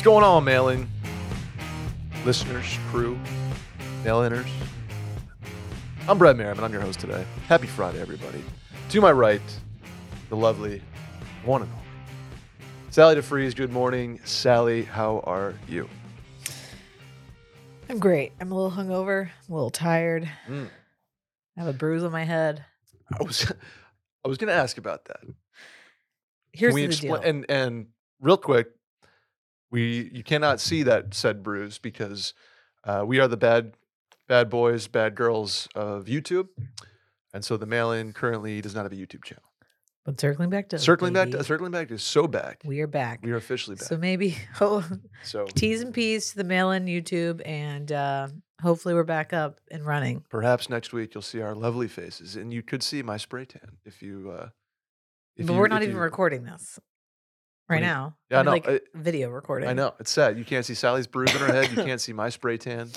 What's going on, mailing listeners, crew, mail inners? I'm Brett Merriman. I'm your host today. Happy Friday, everybody. To my right, the lovely one and only Sally DeFries. Good morning, Sally. How are you? I'm great. I'm a little hungover, I'm a little tired. Mm. I have a bruise on my head. I was, I was going to ask about that. Here's the explain? deal. And and real quick, we you cannot see that said bruise because uh, we are the bad bad boys, bad girls of YouTube, and so the mail-in currently does not have a YouTube channel. but circling back to circling back, to, circling back is so back. we are back. We are officially back. So maybe oh, So T's and P's to the mail in YouTube, and uh, hopefully we're back up and running. perhaps next week you'll see our lovely faces, and you could see my spray tan if you. Uh, if but you- we're not even you- recording this right now. Yeah, I know, like I- video recording. I know it's sad. You can't see Sally's bruise in her head. You can't see my spray tan.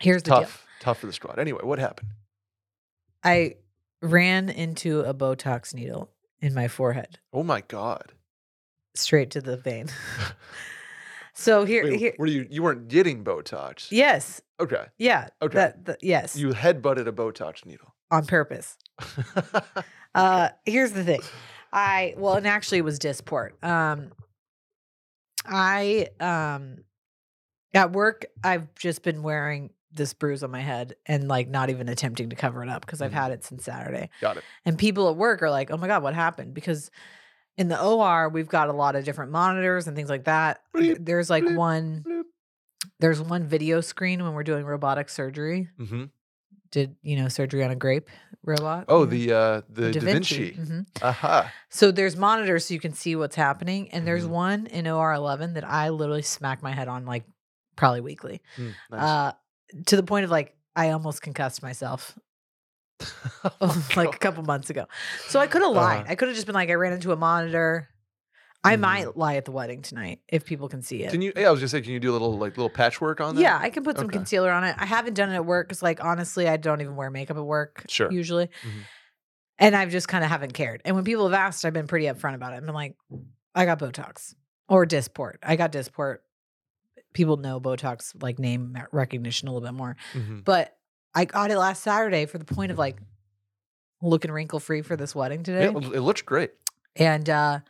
Here's the deal. Tough, tough for the squad. Anyway, what happened? I ran into a Botox needle in my forehead, Oh my god. straight to the vein. so here, Wait, here, were you you weren't getting Botox? yes, Okay. yeah, Okay. that, that- yes, You headbutted a Botox needle. on purpose. Uh, here's the thing. I well, and actually, it was Dysport. Um, I um, at work, I've just been wearing this bruise on my head and like not even attempting to cover it up because I've Mhm. had it since Saturday. Got it. And people at work are like, "Oh my god, what happened?" Because in the OR, we've got a lot of different monitors and things like that. Bleep, There's like bleep, one. bloop. There's one video screen when we're doing robotic surgery. hmm Did you know surgery on a grape robot? Oh, the uh the, Da Vinci. Mhm. Aha. So there's monitors so you can see what's happening, and there's Mhm. one in OR11 that I literally smack my head on like probably weekly, Mm, nice. uh, to the point of like I almost concussed myself Oh, like a God. couple months ago. So I could have lied. Uh-huh. I could have just been like I ran into a monitor. I Mhm. might lie at the wedding tonight if people can see it. Can you? Yeah, I was just saying, can you do a little like little patchwork on that? yeah, I can put some Okay. concealer on it. I haven't done it at work because, like, honestly, I don't even wear makeup at work. Sure. Usually. Mhm. And I've just kind of haven't cared. And when people have asked, I've been pretty upfront about it. I've been like, I got Botox or Dysport. I got Dysport. People know Botox, like name recognition a little bit more. Mhm. But I got it last Saturday for the point of like looking wrinkle free for this wedding today. Yeah, it looks great. And uh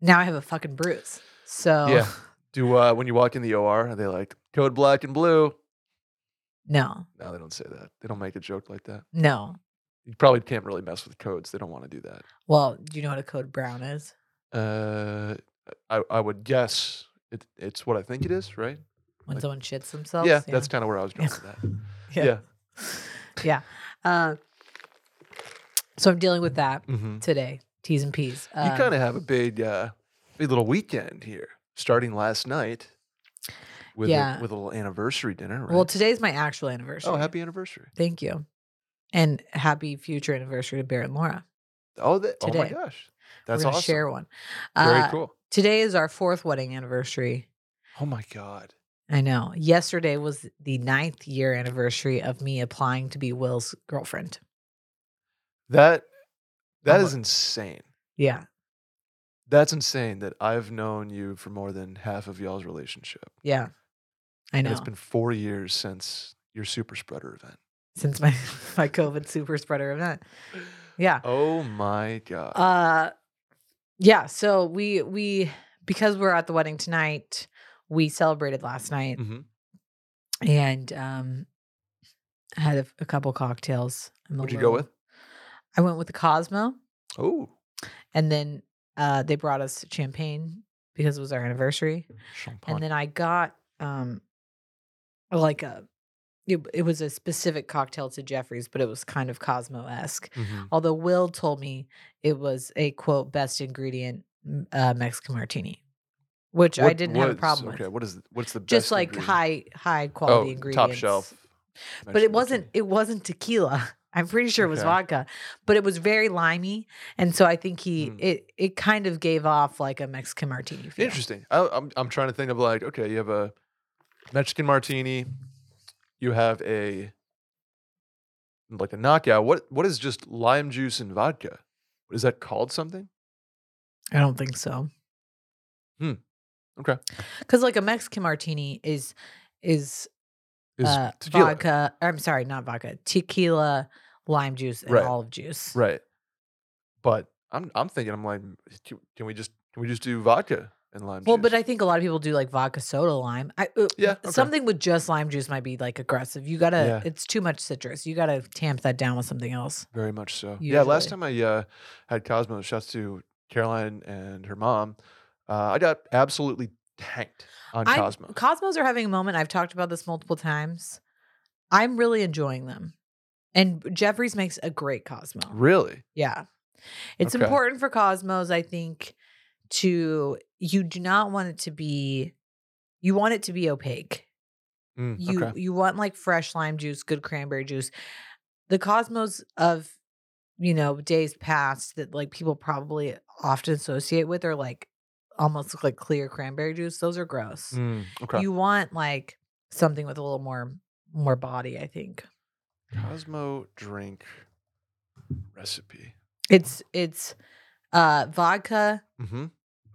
now I have a fucking bruise. So Yeah. Do uh when you walk in the OR, are they like code black and blue? no, No, they don't say that. They don't make a joke like that. no. You probably can't really mess with codes. They don't want to do that. Well, do you know what a code brown is? Uh, I I would guess it, it's what I think it is, right? When Like- someone shits themselves? yeah, that's kind of where I was going with that. yeah. Yeah. yeah. Uh, so I'm dealing with that hmm today. T's and P's. You Um, kind of have a big, uh, big little weekend here, starting last night with Yeah. a, with a little anniversary dinner. Right? Well, today's my actual anniversary. oh, happy anniversary! Thank you. And happy future anniversary to Barrett and Laura. Oh, that, oh my Today. gosh, We're that's gonna awesome. share one. Very Uh, cool. Today is our fourth wedding anniversary. Oh my god. I know. Yesterday was the ninth year anniversary of me applying to be Will's girlfriend. That that is insane. Yeah. That's insane that I've known you for more than half of y'all's relationship. Yeah. I And know. it's been four years since your super spreader event. Since my my COVID super spreader event. Yeah. Oh my god. Uh yeah, so we we because we're at the wedding tonight, we celebrated last night Mhm. and um had a, a couple cocktails. I'm What'd you go with? I went with the Cosmo Oh, and then uh they brought us champagne because it was our anniversary. champagne. And then I got um like a it, it was a specific cocktail to Jeffrey's, but it was kind of Cosmo esque. Mhm. Although Will told me it was a quote best ingredient uh, Mexican martini, which I didn't have a problem Okay, with. what is what's the best? Just like ingredient? high high oh, quality ingredients, top shelf. But it wasn't. It wasn't tequila. I'm pretty sure it was Okay. vodka, but it was very limey, and so I think he Hmm. it it kind of gave off like a Mexican martini. Feel. Interesting. I, I'm I'm trying to think of like okay, you have a Mexican martini, you have a like a knockout. What what is just lime juice and vodka? Is that called something? I don't think so. Hmm. Okay. Because like a Mexican martini is is Is uh, vodka. I'm sorry, not vodka. Tequila, lime juice, and Right. olive juice. Right. But I'm I'm thinking I'm like, can, can we just can we just do vodka and lime Well, juice? but I think a lot of people do like vodka soda lime. I uh, Yeah, okay. something with just lime juice might be like aggressive. You gotta, Yeah. it's too much citrus. You gotta tamp that down with something else. Very much so. Yeah, last time I uh, had Cosmo, shouts to Caroline and her mom, uh, I got absolutely tanked on I'm- Cosmo. Cosmos are having a moment. I've talked about this multiple times. I'm really enjoying them, and Jeffrey's makes a great Cosmo. Really? Yeah. It's Okay. important for Cosmos, I think, to you do not want it to be you want it to be opaque. Mm, You okay. you want like fresh lime juice, good cranberry juice. The Cosmos of you know, days past that like people probably often associate with are like almost look like clear cranberry juice. Those are gross. Mm, okay. You want like something with a little more more body, I think. Cosmo drink recipe. It's it's uh vodka, Mm-hmm.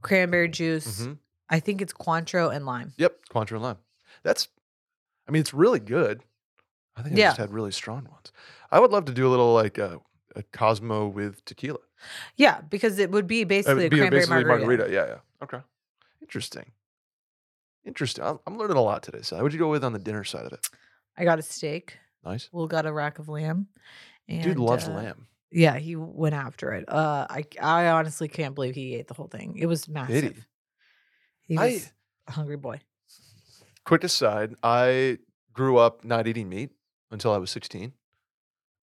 cranberry juice, Mm-hmm. I think it's Cointreau and lime. Yep. Cointreau and lime. That's, I mean, it's really good. I think I Yeah. just had really strong ones. I would love to do a little like a, a Cosmo with tequila. Yeah, because it would be Uh, basically a be cranberry basically margarita. Yeah, yeah. Okay. Interesting. Interesting. I'm, I'm learning a lot today. So, what'd you go with on the dinner side of it? I got a steak. Nice. Will got a rack of lamb. And, Dude loves uh, lamb. Yeah, he went after it. Uh, I I honestly can't believe he ate the whole thing. It was massive. he? He was a hungry boy. Quick aside, I grew up not eating meat until I was 16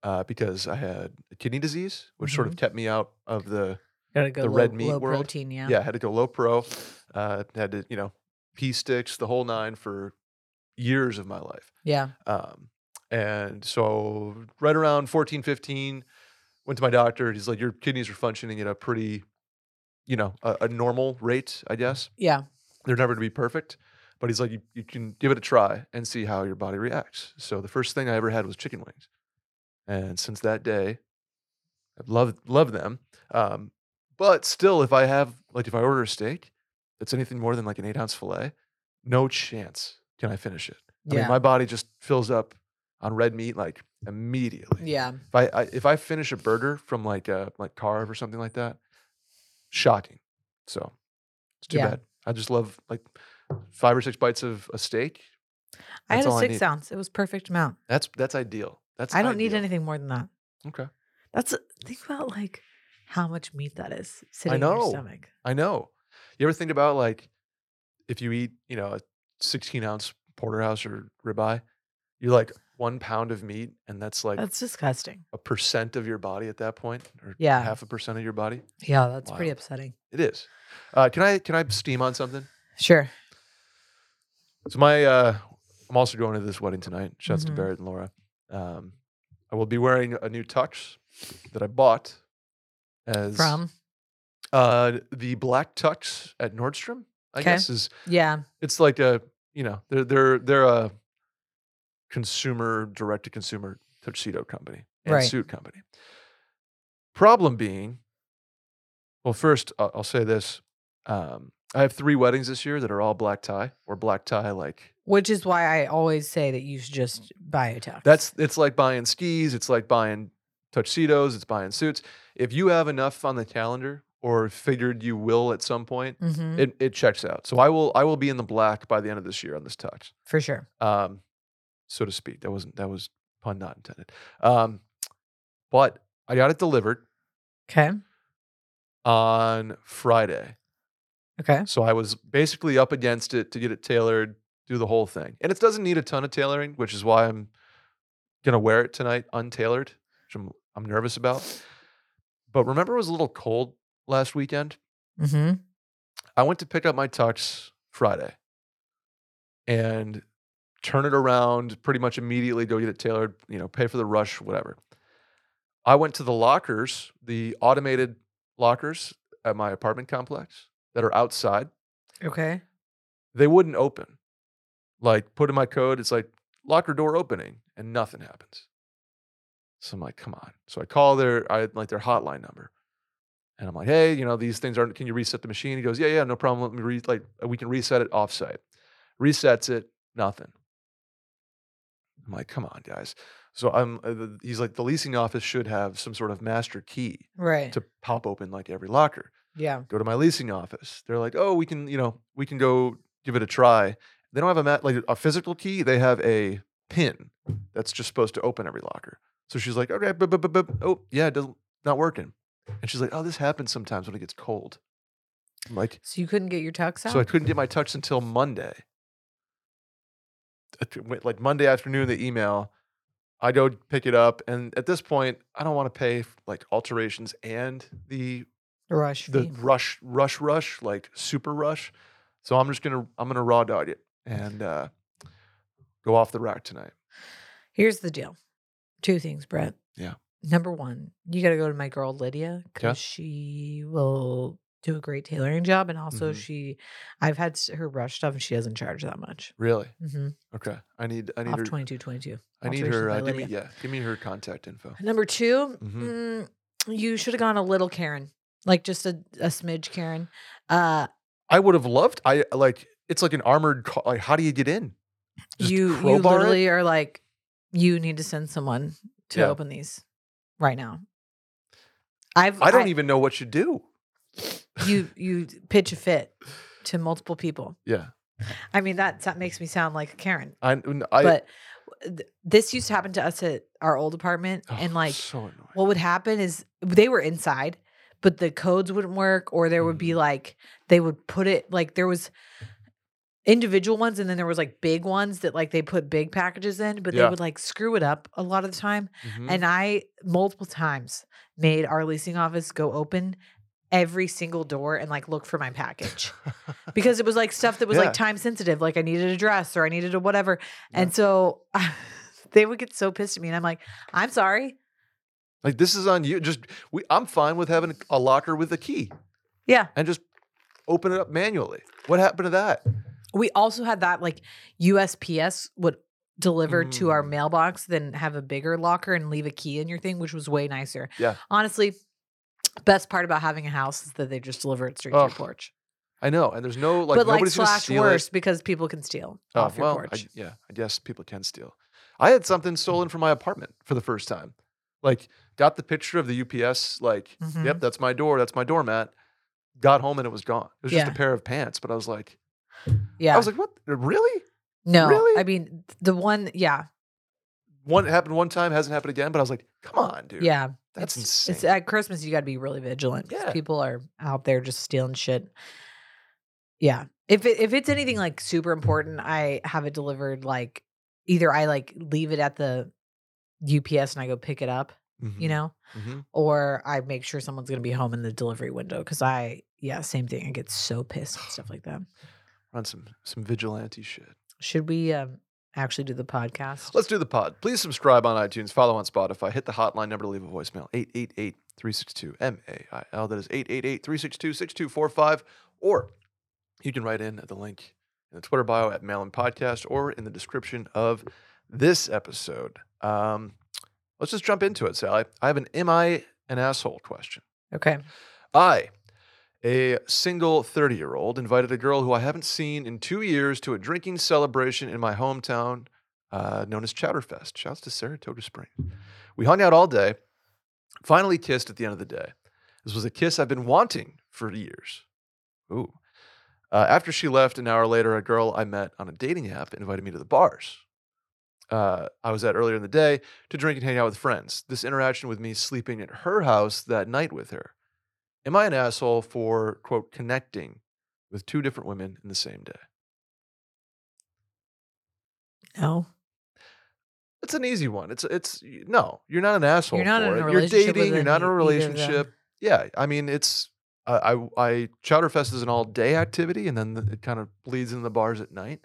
uh, because I had kidney disease, which sort of kept me out of the Gotta go The low, red meat world? protein. Yeah. yeah. I had to go low pro. Uh, had to you know pea sticks, the whole nine for years of my life. Yeah. Um, and so right around 14, 15, went to my doctor. He's like, your kidneys are functioning at a pretty, you know, a, a normal rate, I guess. Yeah. They're never going to be perfect, but he's like, you, you can give it a try and see how your body reacts. So the first thing I ever had was chicken wings. And since that day, I've loved, loved them. Um, but still, if I have, like, if I order a steak that's anything more than like an eight ounce filet, no chance can I finish it. I Yeah. mean, my body just fills up on red meat like immediately. Yeah. If I, I if I finish a burger from like a like carve or something like that, shocking. So it's too Yeah. bad. I just love like five or six bites of a steak. I That's had a six ounce. It was perfect amount. That's that's ideal. That's I don't need anything more than that. Okay, That's think about like how much meat that is sitting in know. your stomach. I know. You ever think about like if you eat you know a sixteen ounce porterhouse or ribeye, you're like one pound of meat, and that's like That's disgusting. a percent of your body at that point, or Yeah. half a percent of your body. Yeah, that's pretty upsetting. It is. Uh, can I can I steam on something? Sure. So my uh I'm also going to this wedding tonight. Shouts Mhm. to Barrett and Laura. Um I will be wearing a new tux that I bought as From uh the black tux at Nordstrom, I 'Kay. guess is yeah. it's like a you know, they're they're they're a consumer direct to consumer tuxedo company and Right. suit company. Problem being, well, first I'll, I'll say this: um, I have three weddings this year that are all black tie or black tie. Like Which is why I always say that you should just buy a tux. that's it's like buying skis. It's like buying tuxedos. It's buying suits. If you have enough on the calendar or figured you will at some point, Mhm, it it checks out. So I will I will be in the black by the end of this year on this tux. for sure. um, so to speak. That wasn't that was pun not intended. Um, but I got it delivered Okay. on Friday, Okay. so I was basically up against it to get it tailored, do the whole thing, and it doesn't need a ton of tailoring, which is why I'm gonna wear it tonight untailored, which I'm I'm nervous about. But remember, it was a little cold last weekend. hmm I went to pick up my tux Friday and turn it around pretty much immediately, go get it tailored, you know, pay for the rush, whatever. I went to the lockers, the automated lockers at my apartment complex that are outside. Okay. They wouldn't open. Like, put in my code, it's like locker door opening, and nothing happens. So I'm like, come on. So I call their, I like their hotline number, And I'm like, hey, you know, these things aren't. Can you reset the machine? He goes, yeah, yeah, no problem. Let me re like we can reset it offsite. Resets it, nothing. I'm like, come on, guys. So I'm. Uh, the- he's like, the leasing office should have some sort of master key Right. to pop open like every locker. yeah. Go to my leasing office. They're like, oh, we can, you know, we can go give it a try. They don't have a ma- like a physical key. They have a pin that's just supposed to open every locker. So she's like, okay, bup, bup, bup. oh yeah, it doesn't not working. And she's like, oh, this happens sometimes when it gets cold. I'm like, So you couldn't get your tux out? so I couldn't get my tux until Monday. It went- Like Monday afternoon, the email. I go pick it up, and at this point, I don't want to pay f- like alterations and the Rush the fee. rush, rush, rush, like super rush. So I'm just gonna I'm gonna raw dog it and uh, go off the rack tonight. Here's the deal. Two things, Brett. Yeah. Number one, you got to go to my girl Lydia because she will do a great tailoring job, and also Mhm. she, I've had her rush stuff, and she doesn't charge that much. Really? Mm-hmm. Okay. I need I need Off her. twenty two twenty two. I need her. Uh, give me yeah. Give me her contact info. Number 2 Mhm. mm, you should have gone a little Karen, like just a, a smidge Karen. Uh, I would have loved. I like. It's like an armored. Car, like how do you get in? Just you you crowbar it? literally are like, you need to send someone to Yeah. open these right now. I've I don't even know what you do. you you pitch a fit to multiple people. Yeah. I mean that that makes me sound like a Karen. I. I but th- this used to happen to us at our old apartment, oh, and like so what would happen is they were inside, but the codes wouldn't work, or there would be Mhm. like they would put it like there was individual ones and then there was like big ones that like they put big packages in but they would like screw it up a lot of the time Mhm. and i multiple times made our leasing office go open every single door and like look for my package because it was like stuff that was Yeah. like time sensitive like i needed a dress or i needed a whatever Yeah. and so they would get so pissed at me and i'm like i'm sorry like this is on you. Just we. I'm fine with having a locker with a key yeah and just open it up manually. What happened to that? We also had that like usps would deliver to our Mm. mailbox then have a bigger locker and leave a key in your thing which was way nicer Yeah. honestly best part about having a house is that they just deliver it straight to your porch I know, and there's no like but like slash worse it. because people can steal Oh, off your well, porch I, yeah, I guess people can steal. I had something stolen from my apartment for the first time. Like, got the picture of the UPS. Like, Mhm. yep, that's my door. That's my doormat. Got home and it was gone. It was just a pair of pants. But I was like, yeah I was like, what? Really? no really? i mean the one yeah One happened one time, hasn't happened again. But I was like, come on, dude. yeah that's it's, insane. it's at christmas you got to be really vigilant Yeah. people are out there just stealing shit yeah if it, if it's anything like super important i have it delivered like either i like leave it at the ups and i go pick it up you Mhm, know mhm. or i make sure someone's going to be home in the delivery window because i yeah same thing i get so pissed and stuff like that Run some some vigilante shit. should we um actually do the podcast Let's do the pod. Please subscribe on iTunes, follow on Spotify, hit the hotline number to leave a voicemail 888 362 MAIL. That is 888 362 6245. Or you can write in at the link in the Twitter bio at Mailin Podcast or in the description of this episode. Um, let's just jump into it, Sally. I have an Am I an Asshole question. okay I, a single 30 year old, invited a girl who I haven't seen in two years to a drinking celebration in my hometown uh, known as Chowderfest. Shouts to Saratoga Springs. We hung out all day, finally kissed at the end of the day. This was a kiss I've been wanting for years. Ooh. Uh, after she left, an hour later, a girl I met on a dating app invited me to the bars. Uh, I was at earlier in the day to drink and hang out with friends. This interaction with me sleeping at her house that night with her. Am I an asshole for, quote, connecting with two different women in the same day? no It's an easy one. It's, it's, no, you're not an asshole You're not for in a it. You're relationship with dating, you're not in a any- either of them. relationship. Yeah. I mean, it's, I, I, I, Chowderfest is an all day activity and then it kind of bleeds into the bars at night.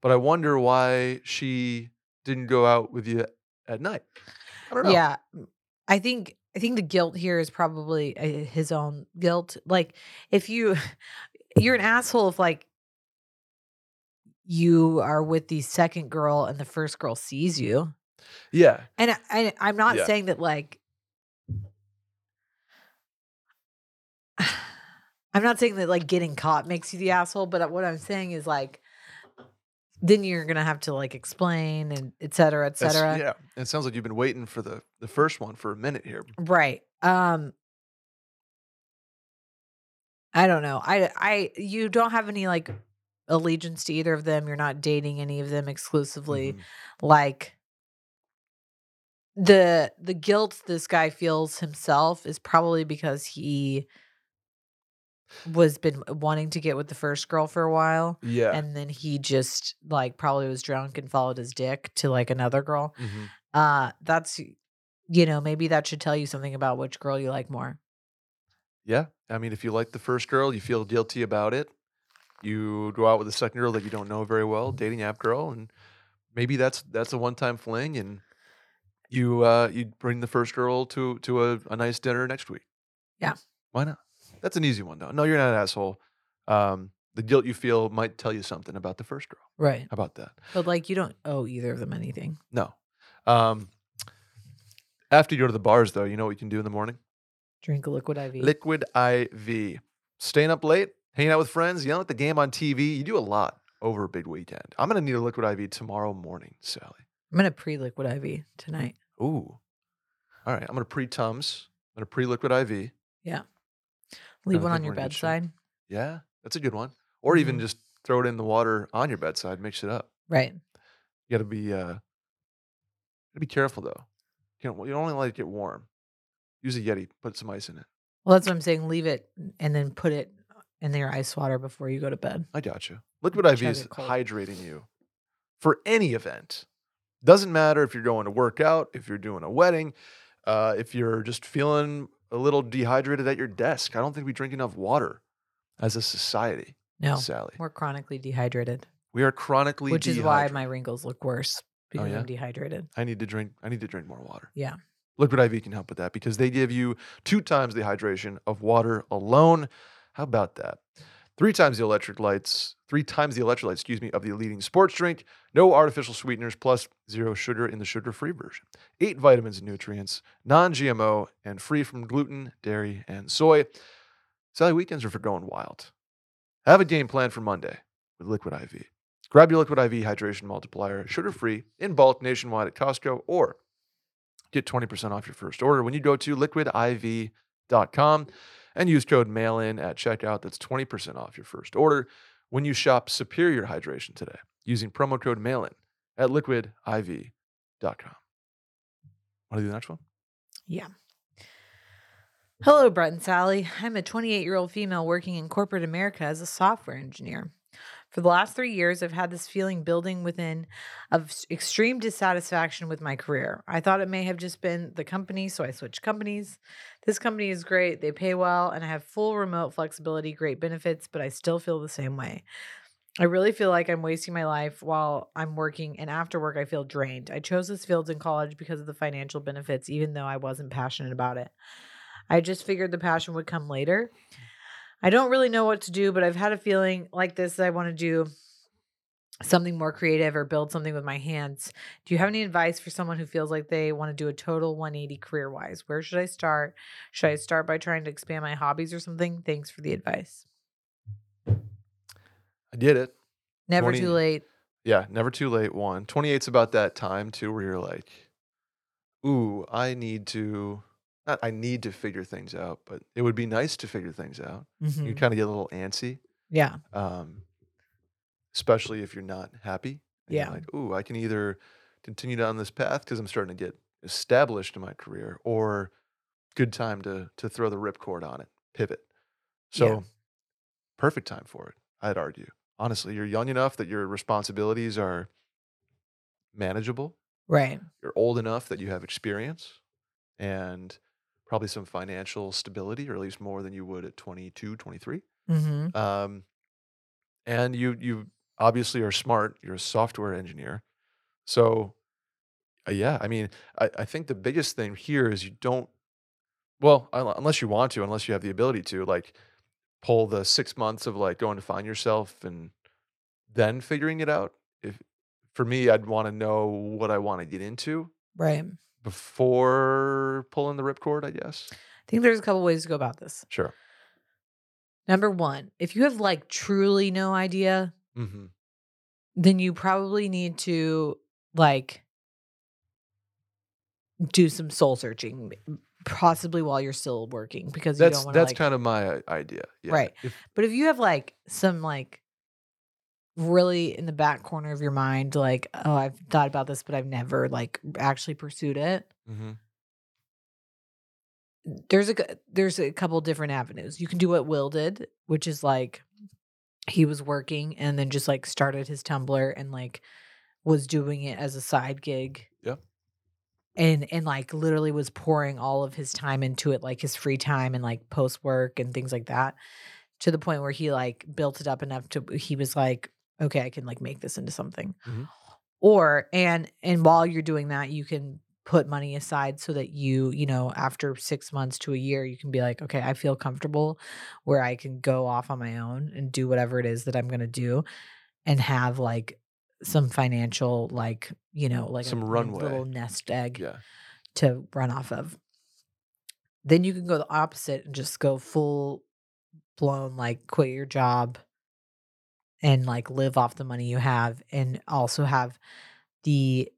But I wonder why she didn't go out with you at night. I don't know. Yeah, I think I think the guilt here is probably uh, his own guilt. Like if you you're an asshole if like you are with the second girl and the first girl sees you. Yeah. And I, I I'm not Yeah. saying that like I'm not saying that like getting caught makes you the asshole, but what I'm saying is like then you're gonna have to like explain and et cetera, et That's- cetera. Yeah. It sounds like you've been waiting for the the first one for a minute here. Right. Um I don't know. I I you don't have any like allegiance to either of them. You're not dating any of them exclusively. Mhm. Like the the guilt this guy feels himself is probably because he was been wanting to get with the first girl for a while Yeah. and then he just like probably was drunk and followed his dick to like another girl. Mhm. Uh that's you know, maybe that should tell you something about which girl you like more. Yeah. I mean, if you like the first girl, you feel guilty about it. You go out with the second girl that you don't know very well, dating app girl, and maybe that's that's a one time fling, and you uh you bring the first girl to to a, a nice dinner next week. Yeah. Why not? That's an easy one though. No, you're not an asshole. Um, the guilt you feel might tell you something about the first girl. Right. How about that? But like you don't owe either of them anything. No. Um, after you go to the bars, though, you know what you can do in the morning? Drink a liquid IV. Liquid IV. Staying up late, hanging out with friends, yelling at the game on TV. You do a lot over a big weekend. I'm going to need a liquid IV tomorrow morning, Sally. I'm gonna pre liquid IV tonight. Ooh. All right. I'm going to pre Tums. I'm going to pre liquid IV. Leave one on your we're in good shape. bedside. Yeah, that's a good one. Or even Mhm. just throw it in the water on your bedside, mix it up. Right. You got to be, uh, gotta be careful though. You don't, you don't only let it get warm. Use a Yeti, put some ice in it. Well, that's what I'm saying. Leave it and then put it in your ice water before you go to bed. I got you. Liquid IV is hydrating you for any event. Doesn't matter if you're going to work out, if you're doing a wedding, uh, if you're just feeling a little dehydrated at your desk. I don't think we drink enough water as a society, No, Sally. we're chronically dehydrated, We are chronically which is why dehydrated. my wrinkles look worse oh, because Oh, yeah? I'm dehydrated. I need to drink. I need to drink more water. Yeah. Liquid IV can help with that because they give you two times the hydration of water alone. How about that? Three times the electric lights, three times the electrolytes, excuse me, of the leading sports drink. No artificial sweeteners, plus zero sugar in the sugar-free version. Eight vitamins and nutrients, non-GMO, and free from gluten, dairy, and soy. Sally weekends are for going wild. Have a game plan for Monday with Liquid IV. Grab your Liquid IV hydration multiplier, sugar-free, in bulk nationwide at Costco, or get 20% off your first order when you go to liquidiv.com and use code MAILIN at checkout. That's 20% off your first order when you shop Superior Hydration today using promo code MAILIN at liquidiv.com. Want to do the next one? Yeah. Hello, Brett and Sally. I'm a 28 year old female working in corporate America as a software engineer. For the last three years, I've had this feeling building within of extreme dissatisfaction with my career. I thought it may have just been the company, so I switched companies. This company is great, they pay well, and I have full remote flexibility, great benefits, but I still feel the same way. I really feel like I'm wasting my life while I'm working, and after work, I feel drained. I chose this field in college because of the financial benefits, even though I wasn't passionate about it. I just figured the passion would come later. I don't really know what to do, but I've had a feeling like this that I want to do something more creative or build something with my hands. Do you have any advice for someone who feels like they want to do a total 180 career wise? Where should I start? Should I start by trying to expand my hobbies or something? Thanks for the advice. I did it. Never 20 too late. Yeah, never too late. One. 28's about that time too where you're like, ooh, I need to, not I need to figure things out, but it would be nice to figure things out. You Mhm. kind of get a little antsy. Yeah. um, especially if you're not happy. Yeah. like, ooh, I can either continue down this path because I'm starting to get established in my career, or good time to to throw the ripcord on it, pivot. So, Yeah. perfect time for it. I'd argue. Honestly, you're young enough that your responsibilities are manageable. Right. You're old enough that you have experience and probably some financial stability, or at least more than you would at 22, 23. Mm-hmm. Um, and you you obviously are smart. You're a software engineer, so uh, yeah. I mean, I, I think the biggest thing here is you don't. Well, unless you want to, unless you have the ability to, like, pull the six months of like going to find yourself and then figuring it out. If for me, I'd want to know what I want to get into Right. before pulling the ripcord. I guess. I think there's a couple ways to go about this. Sure. Number one, if you have like truly no idea, Mm-hmm. then you probably need to like do some soul searching, possibly while you're still working because you That's don't want to that's like. kind of my uh, idea. Yeah. Right. If, but if you have like some like really in the back corner of your mind, like oh I've thought about this, but I've never like actually pursued it. mhm. There's a there's a couple different avenues. You can do what Will did, which is like he was working and then just like started his Tumblr and like was doing it as a side gig. Yeah. And and like literally was pouring all of his time into it, like his free time and like post work and things like that, to the point where he like built it up enough to he was like, okay, I can like make this into something. Mhm. Or and and while you're doing that, you can put money aside so that you, you know, after six months to a year, you can be like, okay, I feel comfortable where I can go off on my own and do whatever it is that I'm going to do and have like some financial, like, you know, like Some a, runway. little nest egg Yeah. to run off of. Then you can go the opposite and just go full blown, like quit your job and like live off the money you have and also have the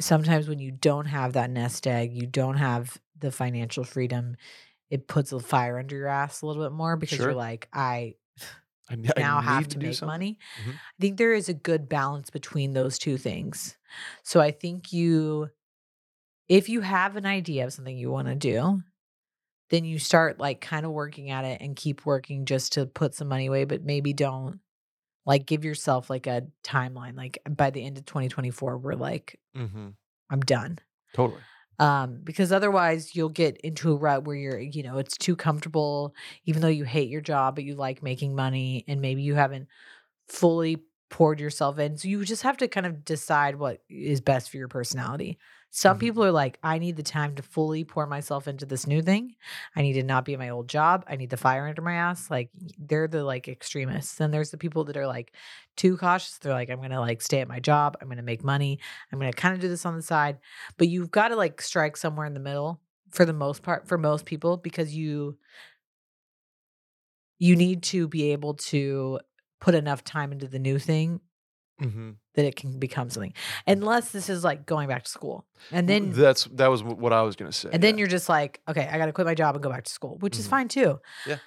sometimes when you don't have that nest egg, you don't have the financial freedom, it puts a fire under your ass a little bit more because Sure. you're like, I I, ne- I now have need to make something. money. Mhm. I think there is a good balance between those two things. So I think you, if you have an idea of something you want to do, then you start like kind of working at it and keep working just to put some money away, but maybe don't like give yourself like a timeline. Like by the end of 2024, we're like, Mhm. I'm done Totally. um, because otherwise you'll get into a rut where you're, you know, it's too comfortable, even though you hate your job, but you like making money and maybe you haven't fully poured yourself in. So you just have to kind of decide what is best for your personality. Some Mhm. people are like, I need the time to fully pour myself into this new thing. I need to not be in my old job. I need the fire under my ass. Like they're the like extremists. Then there's the people that are like too cautious. They're like, I'm gonna like stay at my job. I'm gonna make money. I'm gonna kind of do this on the side. But you've got to like strike somewhere in the middle for the most part for most people because you you need to be able to put enough time into the new thing hmm that it can become something. Unless this is like going back to school. And then that's that was what I was gonna say. and then yeah. you're just like, okay, I got to quit my job and go back to school, which is Mhm. fine too. Yeah.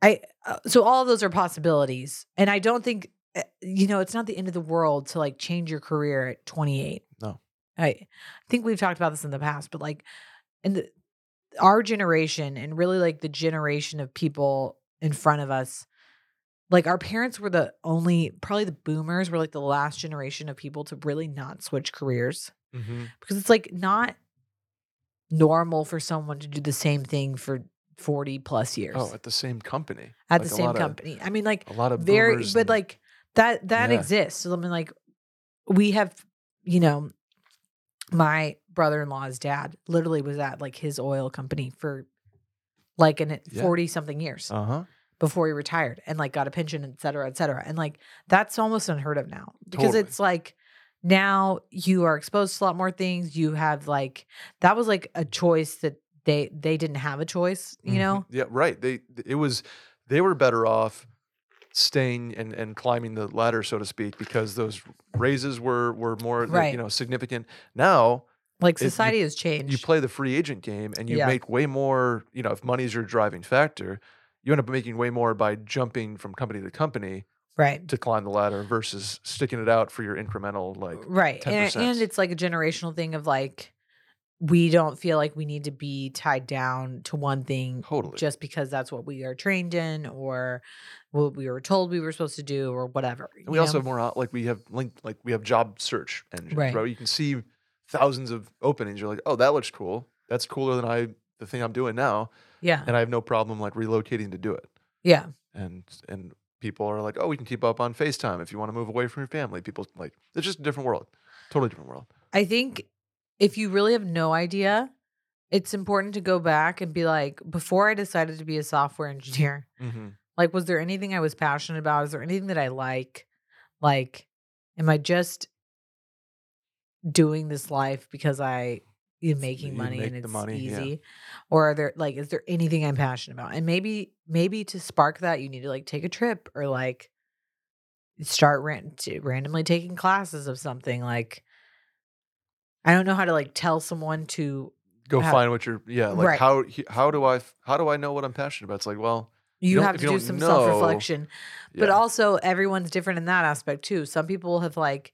I uh, so all of those are possibilities, and I don't think uh, you know it's not the end of the world to like change your career at 28. No. I think we've talked about this in the past, but like in the our generation and really like the generation of people in front of us like our parents were the only probably the boomers were like the last generation of people to really not switch careers Mhm. because it's like not normal for someone to do the same thing for 40 plus years Oh, at the same company. at Like the same lot of- company. I mean, like A lot of very, but and- like that that Yeah. exists. So I mean, like we have, you know, my brother-in-law's dad literally was at like his oil company for like an Yeah. 40 something years Uh huh. Before he retired and like got a pension, et cetera, et cetera. And like that's almost unheard of now because Totally. it's like now you are exposed to a lot more things. You have like that was like a choice that they they didn't have a choice, you Mhm. know? Yeah, right. They it was they were better off staying and, and climbing the ladder, so to speak, because those raises were were more Right. you know significant. Now Like you- society has changed. you play the free agent game and you Yeah. make way more. You know, if money's your driving factor, you end up making way more by jumping from company to company right. to climb the ladder versus sticking it out for your incremental like. right and, 10%. and it's like a generational thing of like we don't feel like we need to be tied down to one thing Totally. just because that's what we are trained in or what we were told we were supposed to do or whatever And we you also have more uh, like we have linked like we have job search engines, Right. right? You can see thousands of openings. You're like, oh, that looks cool. That's cooler than I the thing I'm doing now, yeah and I have no problem like relocating to do it. yeah And and people are like, oh, we can keep up on Facetime if you want to move away from your family. People like it's just a different world, totally different world. i think if you really have no idea it's important to go back and be like before i decided to be a software engineer Mm-hmm. Like, was there anything I was passionate about? Is there anything that I like? Like, am I just doing this life because I, you making you money make and it's money, yeah. easy or are there like is there anything i'm passionate about and maybe maybe to spark that you need to like take a trip or like start ran- randomly taking classes of something like i don't know how to like tell someone to Go How- find what you're. Yeah, like Right. how how do i how do I know what I'm passionate about? It's like, well, you, don't- have to you do some know- self-reflection but yeah. also everyone's different in that aspect too some people have like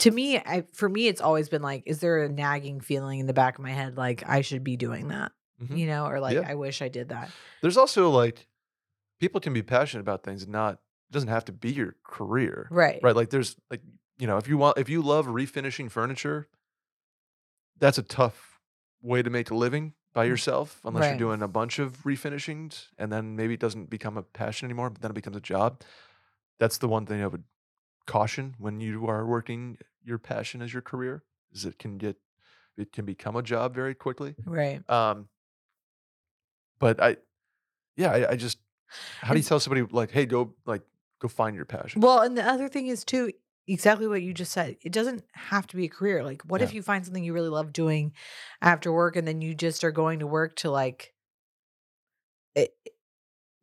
to me I, for me it's always been like is there a nagging feeling in the back of my head like i should be doing that Mhm. you know or like Yeah. i wish i did that There's also like people can be passionate about things and not it doesn't have to be your career. right Right. Like there's like you know, if you want if you love refinishing furniture, that's a tough way to make a living by yourself unless Right. you're doing a bunch of refinishings and then maybe it doesn't become a passion anymore, but then it becomes a job. That's the one thing I would caution when you are working your passion as your career is it can get it can become a job very quickly. right Um, but I, yeah, I, I just, how do you tell somebody like, hey, go like go find your passion? Well, and the other thing is too exactly what you just said. It doesn't have to be a career. Like, what if you find something you really love doing after work, and then you just are going to work to like. It,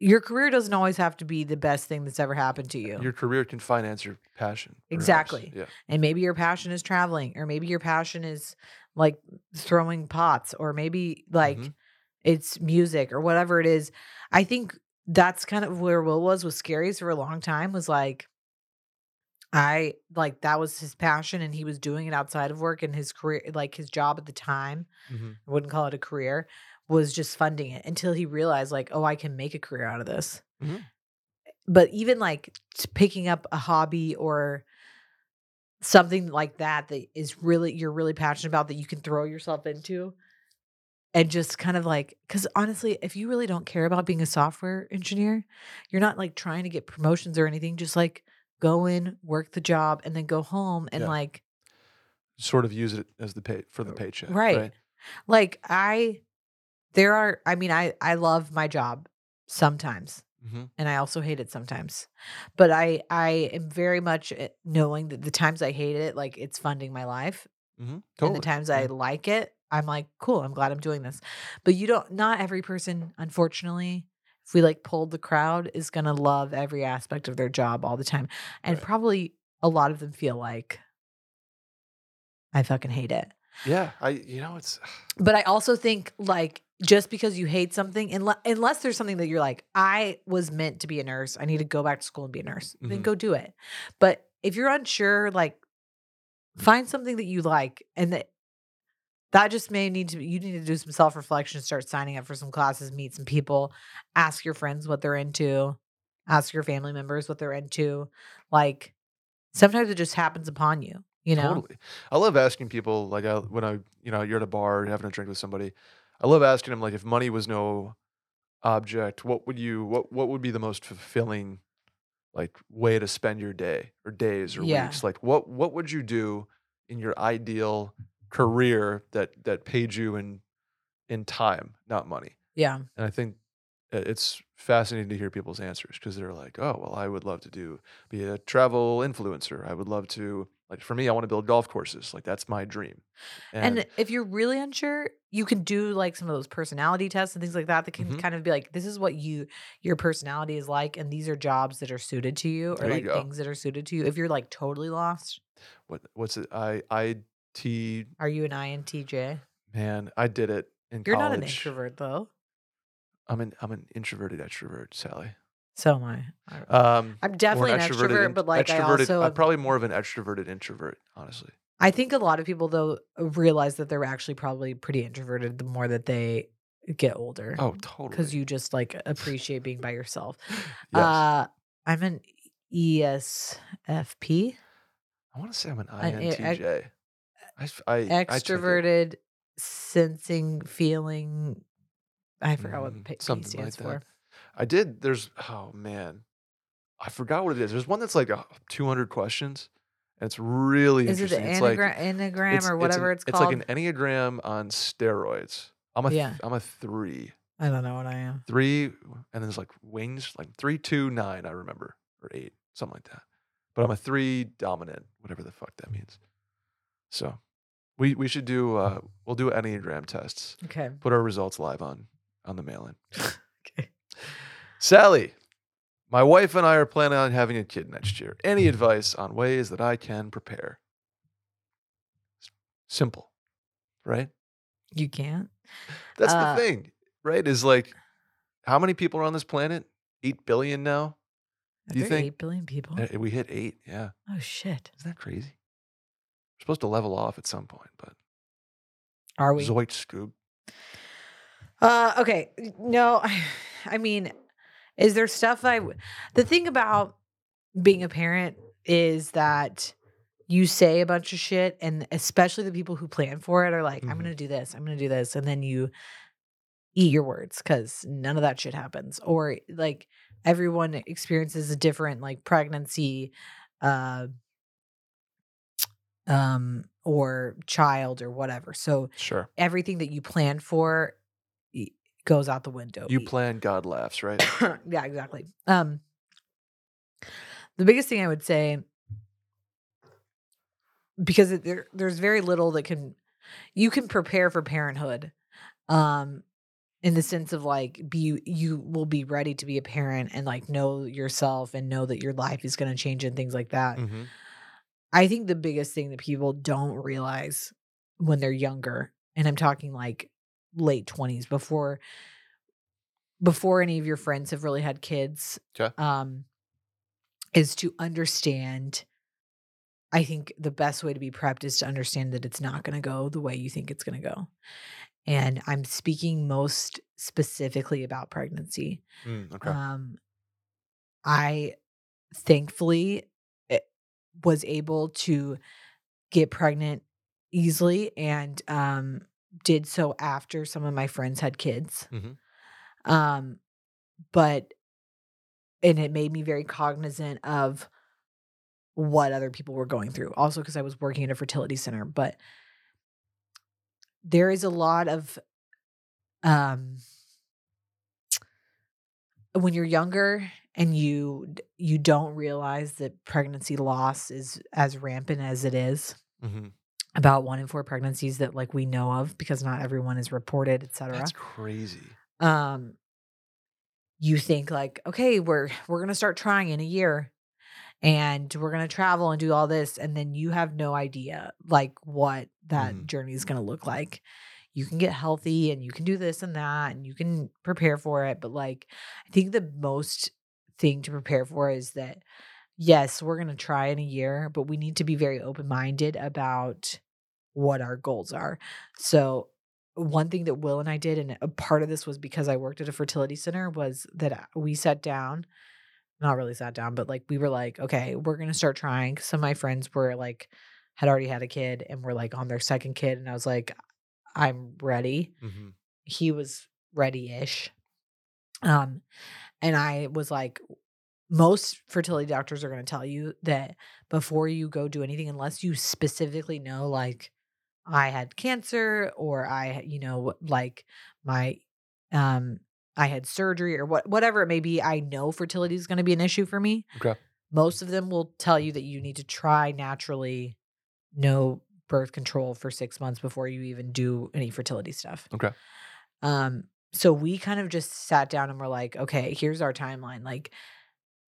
your career doesn't always have to be the best thing that's ever happened to you. Your career can finance your passion. perhaps. Exactly. Yeah. and maybe your passion is traveling, or maybe your passion is like throwing pots, or maybe like Mhm. it's music or whatever it is. I think that's kind of where Will was with Scaries for a long time was like I like that was his passion and he was doing it outside of work and his career like his job at the time, Mhm. I wouldn't call it a career, was just funding it until he realized like, oh, I can make a career out of this. Mhm. But even like picking up a hobby or something like that that is really you're really passionate about that you can throw yourself into and just kind of like because honestly if you really don't care about being a software engineer you're not like trying to get promotions or anything just like go in work the job and then go home and Yeah. like Sort of use it as the pay for the paycheck. right. Right. like i there are i mean i i love my job sometimes hmm and I also hate it sometimes. But I I am very much uh, knowing that the times I hate it, like it's funding my life, hmm and the times I like it, I'm like, cool, I'm glad I'm doing this. But you don't. Not every person, unfortunately, if we like pulled the crowd, is gonna love every aspect of their job all the time, and Right. probably a lot of them feel like I fucking hate it. Yeah. I, you know, it's, But I also think like just because you hate something, unless, unless there's something that you're like, I was meant to be a nurse, I need to go back to school and be a nurse, then Mhm. go do it. But if you're unsure, like find something that you like and that that just may need to you need to do some self-reflection, start signing up for some classes, meet some people, ask your friends what they're into, ask your family members what they're into. Like sometimes it just happens upon you, you know? Totally. I love asking people like I, when I, you know, you're at a bar having a drink with somebody. I love asking them like if money was no object, what would you what what would be the most fulfilling like way to spend your day or days or Yeah. weeks? Like what what would you do in your ideal career that that paid you in in time, not money? Yeah. And I think uh, it's fascinating to hear people's answers because they're like, "Oh, well, I would love to do be a travel influencer. I would love to like for me, I want to build golf courses. Like that's my dream." And, if you're really unsure, you can do like some of those personality tests and things like that that can Mhm. kind of be like, this is what you your personality is like, and these are jobs that are suited to you, or you like go. things that are suited to you. If you're like totally lost, what what's it? I I T are you an INTJ? man, I did it in You're college. not an introvert though. I'm an I'm an introverted extrovert, Sally. So am I. Um, I'm definitely an extrovert, in- but like I also I'm probably more of an extroverted introvert, honestly. I think a lot of people though realize that they're actually probably pretty introverted the more that they get older. Oh, totally. because you just like appreciate being by yourself. yes. Uh, I'm an ESFP. I want to say I'm an an INTJ. I, I- I extroverted, sensing, feeling. I forgot what Mm, P, P stands like for. I did. There's oh man, I forgot what it is. There's one that's like a 200 questions, and it's really Is it interesting. it's like anagram, enneagram it's, or whatever an- it's, called? It's like an enneagram on steroids. I'm a th- Yeah. I'm a three, I don't know what I am. three, and then there's like wings, like three, two, nine. I remember or eight, something like that. But I'm a three dominant, whatever the fuck that means. So We we should do uh we'll do enneagram tests. Okay. Put our results live on on the mail in. Okay. Sally, my wife and I are planning on having a kid next year. Any advice on ways that I can prepare? Simple, right? You can't. That's Uh, the thing, right? Is like, how many people are on this planet? Eight billion now. Do you think- eight billion people? Uh, We hit eight. Yeah, Oh shit. isn't that crazy? We're supposed to level off at some point, but Are we? Zoit Scoob. Uh, okay. No, I, I mean, is there stuff I The thing about being a parent is that you say a bunch of shit, and especially the people who plan for it are like, "I'm Mhm. going to do this. I'm going to do this," and then you eat your words because none of that shit happens. Or like everyone experiences a different like pregnancy, uh, um, or child or whatever. So Sure. everything that you plan for goes out the window. You plan, God laughs, right? yeah, exactly. Um the biggest thing I would say because it, there there's very little that can you can prepare for parenthood um in the sense of like be you will be ready to be a parent and like know yourself and know that your life is going to change and things like that. hmm I think the biggest thing that people don't realize when they're younger, and I'm talking like late 20s before before any of your friends have really had kids, um, is to understand. I think the best way to be prepped is to understand that it's not going to go the way you think it's going to go. And I'm speaking most specifically about pregnancy. Mm, okay. Um, I thankfully eh, was able to get pregnant easily and um, did so after some of my friends had kids. Mhm. Um, but and it made me very cognizant of what other people were going through. Also, because I was working at a fertility center, but there is a lot of um when you're younger and you you don't realize that pregnancy loss is as rampant as it is hmm about one in four pregnancies that like we know of because not everyone is reported etc That's crazy. um you think like okay we're we're going to start trying in a year and we're going to travel and do all this and then you have no idea like what that Mhm. journey is going to look like you can get healthy and you can do this and that and you can prepare for it but like i think the most thing to prepare for is that yes we're going to try in a year but we need to be very open minded about what our goals are so one thing that Will and I did, and a part of this was because I worked at a fertility center, was that uh, we sat down, not really sat down, but like we were like, okay, we're gonna start trying. Some of my friends were like, had already had a kid and were like on their second kid, and I was like, I'm ready. hmm He was ready-ish, um, and I was like, most fertility doctors are gonna tell you that before you go do anything, unless you specifically know, like I had cancer or I, you know, like my um I had surgery or what whatever it may be, I know fertility is going to be an issue for me. Okay. Most of them will tell you that you need to try naturally no birth control for 6 months before you even do any fertility stuff. Okay. Um so we kind of just sat down and we're like, okay, here's our timeline. Like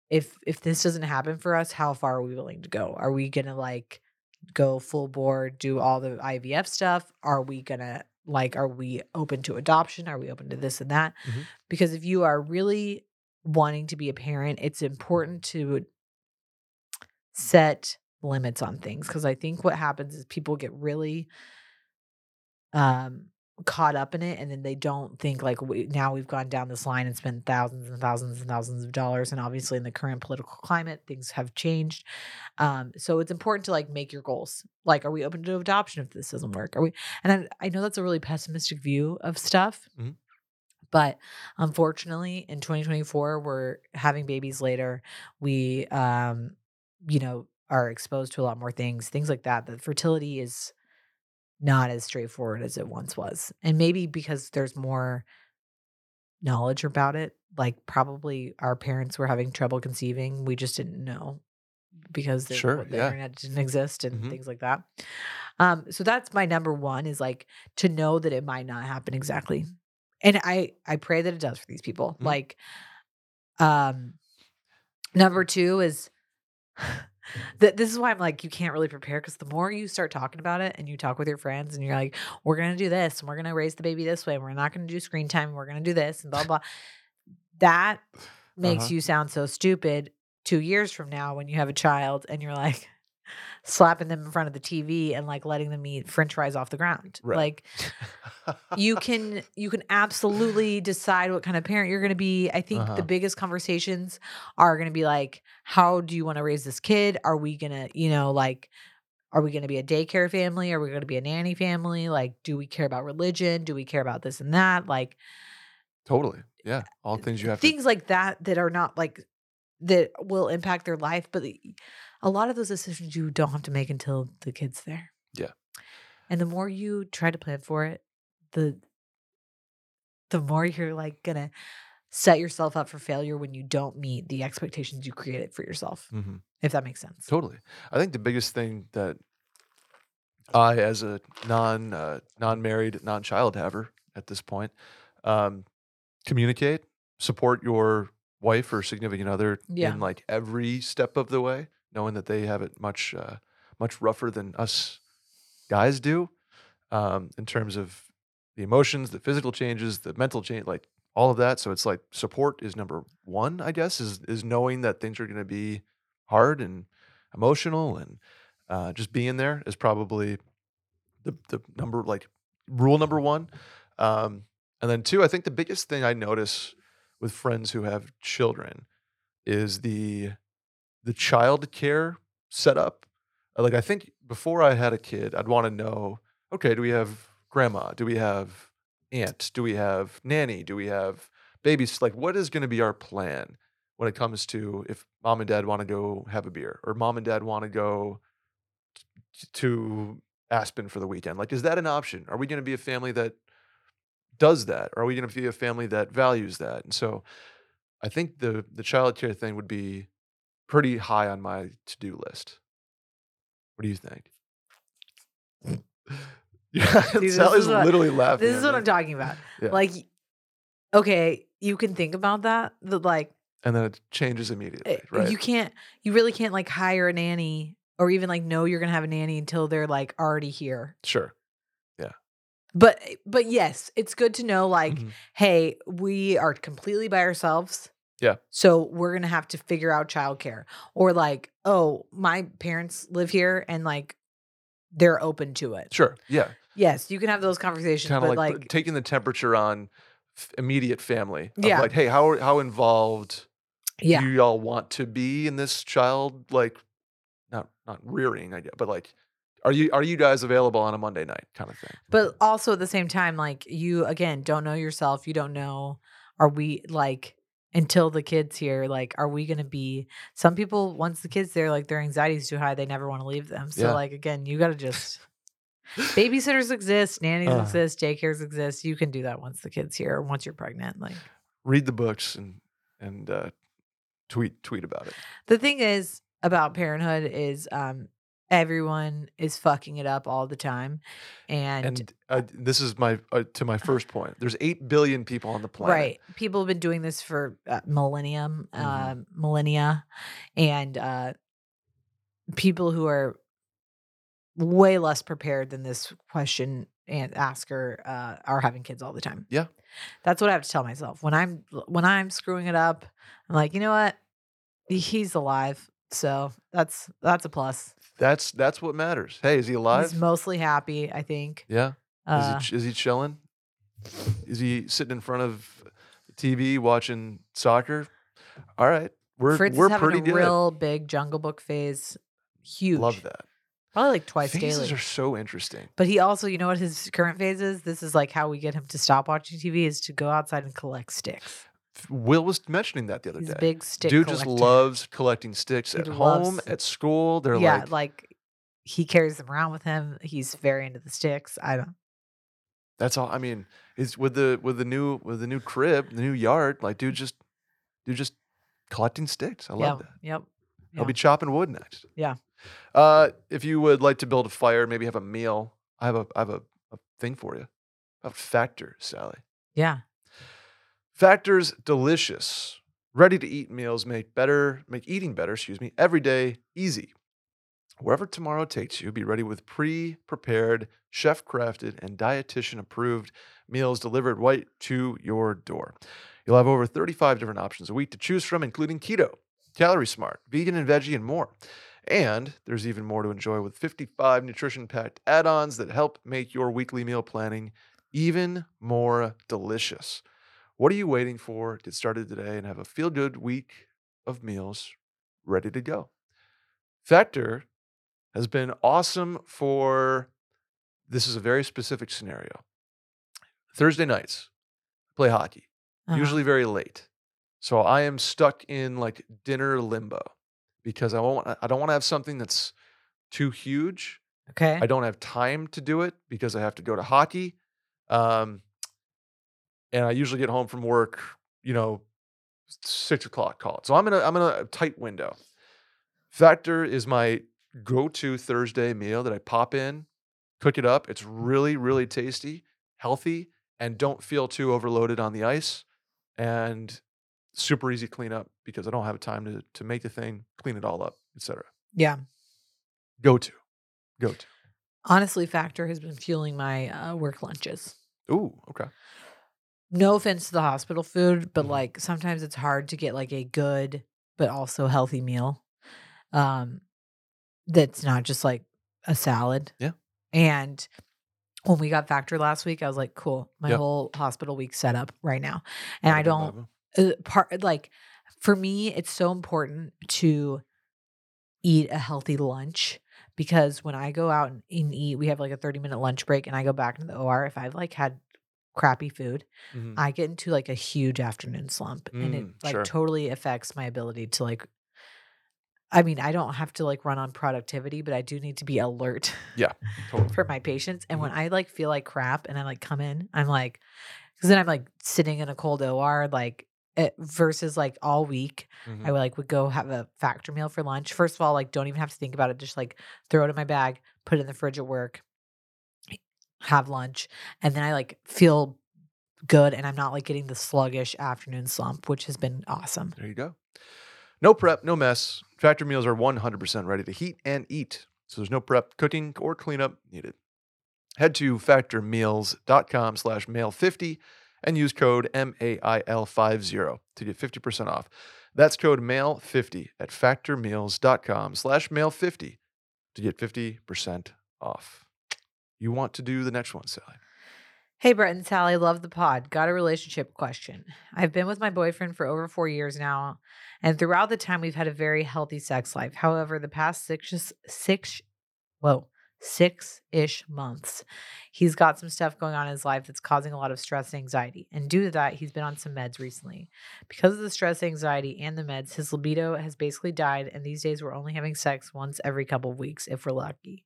if if this doesn't happen for us, how far are we willing to go? Are we going to like go full board, do all the IVF stuff? Are we gonna like, are we open to adoption? Are we open to this and that? Mhm. Because if you are really wanting to be a parent, it's important to set limits on things. Cause I think what happens is people get really um caught up in it and then they don't think like we, now we've gone down this line and spent thousands and thousands and thousands of dollars and obviously in the current political climate things have changed. Um so it's important to like make your goals. Like are we open to adoption if this doesn't work? Are we and i, I know that's a really pessimistic view of stuff Mhm. but unfortunately in 2024 we're having babies later. We um you know are exposed to a lot more things things like that the fertility is not as straightforward as it once was. And maybe because there's more knowledge about it, like probably our parents were having trouble conceiving. We just didn't know because the, Sure, the yeah. internet didn't exist and Mhm. things like that. Um, so that's my number one is like to know that it might not happen exactly. And I I pray that it does for these people. Mhm. Like um number two is that this is why I'm like, you can't really prepare because the more you start talking about it and you talk with your friends and you're like, we're gonna do this and we're gonna raise the baby this way, and we're not gonna do screen time, and we're gonna do this and blah blah. that makes Uh-huh. you sound so stupid two years from now when you have a child and you're like slapping them in front of the TV and like letting them eat French fries off the ground. Right. Like you can you can absolutely decide what kind of parent you're going to be i think Uh-huh. the biggest conversations are going to be like how do you want to raise this kid are we going to you know like are we going to be a daycare family are we going to be a nanny family like do we care about religion do we care about this and that like totally. Yeah. All things you have to. things like that that are not like that will impact their life but a lot of those decisions you don't have to make until the kid's there Yeah. and the more you try to plan for it the the more you're like gonna set yourself up for failure when you don't meet the expectations you created for yourself Mhm. if that makes sense Totally. I think the biggest thing that I, as a non uh, non married, non child haver at this point, um, communicate, support your wife or significant other Yeah. in like every step of the way, knowing that they have it much uh, much rougher than us guys do, um, in terms of the emotions, the physical changes, the mental change, like all of that. So it's like support is number one, I guess, is is knowing that things are going to be hard and emotional and uh, just being there is probably the the number like rule number one. Um, and then two, I think the biggest thing I notice with friends who have children is the the child care setup. Uh, Like I think before I had a kid, I'd want to know, okay, do we have grandma? Do we have aunt? Do we have nanny? Do we have babies? Like what is going to be our plan when it comes to if mom and dad want to go have a beer or mom and dad want to go to Aspen for the weekend? Like is that an option? Are we going to be a family that does that? Or are we going to be a family that values that? And so I think the the child care thing would be pretty high on my to-do list. What do you think? yeah, Sally's what- literally laughing. this is what me. i'm talking about Yeah. like okay you can think about that but like and then it changes eh, immediately, right? you can't you really can't like hire a nanny or even like know you're gonna have a nanny until they're like already here sure. Yeah. But but yes it's good to know like Mhm. hey we are completely by ourselves Yeah. so we're gonna have to figure out childcare or like oh my parents live here and like they're open to it Sure. Yeah. yes you can have those conversations Kind of like, like, taking the temperature on f- immediate family. Yeah. Like, hey, how how involved yeah do y'all want to be in this child like not not rearing i guess but like are you are you guys available on a monday night kind of thing But also at the same time, like you again don't know yourself. You don't know are we like until the kids here, like are we gonna be some people once the kids there, like their anxiety is too high, they never want to leave them. So Yeah. like again, you gotta just babysitters exist, nannies Uh. exist, daycares exist. You can do that once the kids here, once you're pregnant. Like read the books and and uh tweet tweet about it the thing is about parenthood is um everyone is fucking it up all the time. And, and uh, this is my uh, to my first point there's 8 billion people on the planet Right. People have been doing this for uh, millennium, Mhm. uh, millennia, and uh, people who are way less prepared than this question and asker uh, are having kids all the time. Yeah. that's what I have to tell myself when I'm when I'm screwing it up. I'm like, you know what? He's alive, so that's that's a plus. That's that's what matters hey is he alive He's mostly happy, I think. yeah Uh, is, he, is he chilling is he sitting in front of tv watching soccer all right we're Fritz we're is having pretty a good real big Jungle Book phase. Huge. love that Probably like twice phases daily. are so interesting But he also, you know what his current phase is? This is like how we get him to stop watching TV is to go outside and collect sticks. Will was mentioning that the other He's day. big stick Dude just loves collecting sticks He at home, at school. They're yeah, like, like, he carries them around with him. He's very into the sticks. I don't. that's all. I mean, is with the with the new with the new crib, the new yard. Like, dude, just dude, just collecting sticks. I love that. Yep. I'll be chopping wood next. Yeah. Uh, if you would like to build a fire, maybe have a meal, I have a I have a, a thing for you. A Factor, Sally. Yeah. Factor's delicious, ready to eat meals make better, make eating better, excuse me, every day easy. Wherever tomorrow takes you, be ready with pre prepared, chef crafted, and dietitian approved meals delivered right to your door. You'll have over 35 different options a week to choose from, including keto, calorie smart, vegan and veggie, and more. And there's even more to enjoy with 55 nutrition packed add ons that help make your weekly meal planning even more delicious. What are you waiting for? Get started today and have a feel good week of meals ready to go. Factor has been awesome for this is a very specific scenario. Thursday nights, play hockey, Uh-huh. usually very late. So I am stuck in like dinner limbo because I won't I don't want to have something that's too huge Okay. I don't have time to do it because I have to go to hockey. Um, and I usually get home from work, you know, six o'clock call it. So I'm in a I'm in a tight window. Factor is my go-to Thursday meal that I pop in, cook it up. It's really, really tasty, healthy, and don't feel too overloaded on the ice. And super easy clean up because I don't have time to to make the thing, clean it all up, etc. yeah. Go to. Go to. Honestly, Factor has been fueling my uh, work lunches. Ooh, okay. No offense to the hospital food, but Mhm. like sometimes it's hard to get like a good but also healthy meal. Um that's not just like a salad. Yeah. And when we got Factor last week, I was like, cool, my Yeah. whole hospital week set up right now. And I bing, don't uh, part like for me it's so important to eat a healthy lunch because when i go out and, and eat we have like a 30 minute lunch break and i go back to the or if i've like had crappy food Mhm. i get into like a huge afternoon slump and it Mm, like sure. totally affects my ability to like i mean i don't have to like run on productivity but i do need to be alert Totally. for my patients. And when Mm-hmm. I like feel like crap and I like come in, I'm like, because then I'm like sitting in a cold OR, like it, versus like all week, Mhm. I would like would go have a factor meal for lunch. First of all, like don't even have to think about it. Just like throw it in my bag, put it in the fridge at work, have lunch, and then I like feel good and I'm not like getting the sluggish afternoon slump, which has been awesome. There you go. No prep, no mess. Factor meals are 100% ready to heat and eat. So there's no prep, cooking, or cleanup needed. Head to factormeals.com slash mail50 and use code MAIL50 to get 50% off. That's code MAIL50 at factormeals.com slash mail50 to get 50% off. You want to do the next one, Sally? Hey, Brett and Sally, love the pod. Got a relationship question. I've been with my boyfriend for over four years now, and throughout the time, we've had a very healthy sex life. However, the past six, six, whoa, six ish months, he's got some stuff going on in his life that's causing a lot of stress and anxiety. And due to that, he's been on some meds recently. Because of the stress, anxiety, and the meds, his libido has basically died. And these days, we're only having sex once every couple of weeks if we're lucky.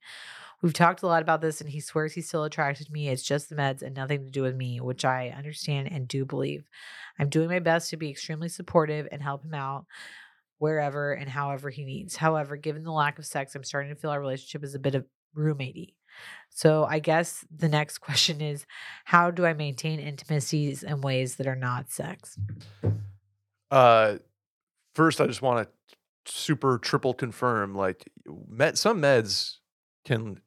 We've talked a lot about this, and he swears he's still attracted to me. It's just the meds and nothing to do with me, which I understand and do believe. I'm doing my best to be extremely supportive and help him out wherever and however he needs. However, given the lack of sex, I'm starting to feel our relationship is a bit of roommatey. So I guess the next question is how do I maintain intimacies in ways that are not sex? Uh, first, I just want to super triple confirm like med, some meds can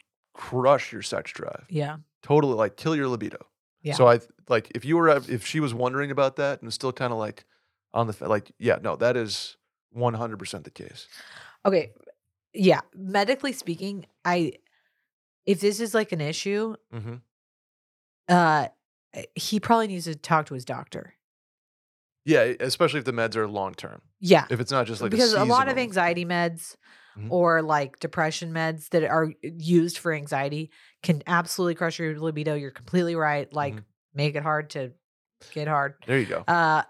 crush your sex drive Yeah. totally like kill your libido Yeah. so i like if you were if she was wondering about that and still kind of like on the like yeah no that is 100% the case Okay. Yeah. Medically speaking, I if this is like an issue, mm-hmm. uh he probably needs to talk to his doctor. yeah especially if the meds are long term Yeah. if it's not just like because a lot of anxiety meds Mhm. or like depression meds that are used for anxiety can absolutely crush your libido. You're completely right. Like Mhm. make it hard to get hard. there you go Uh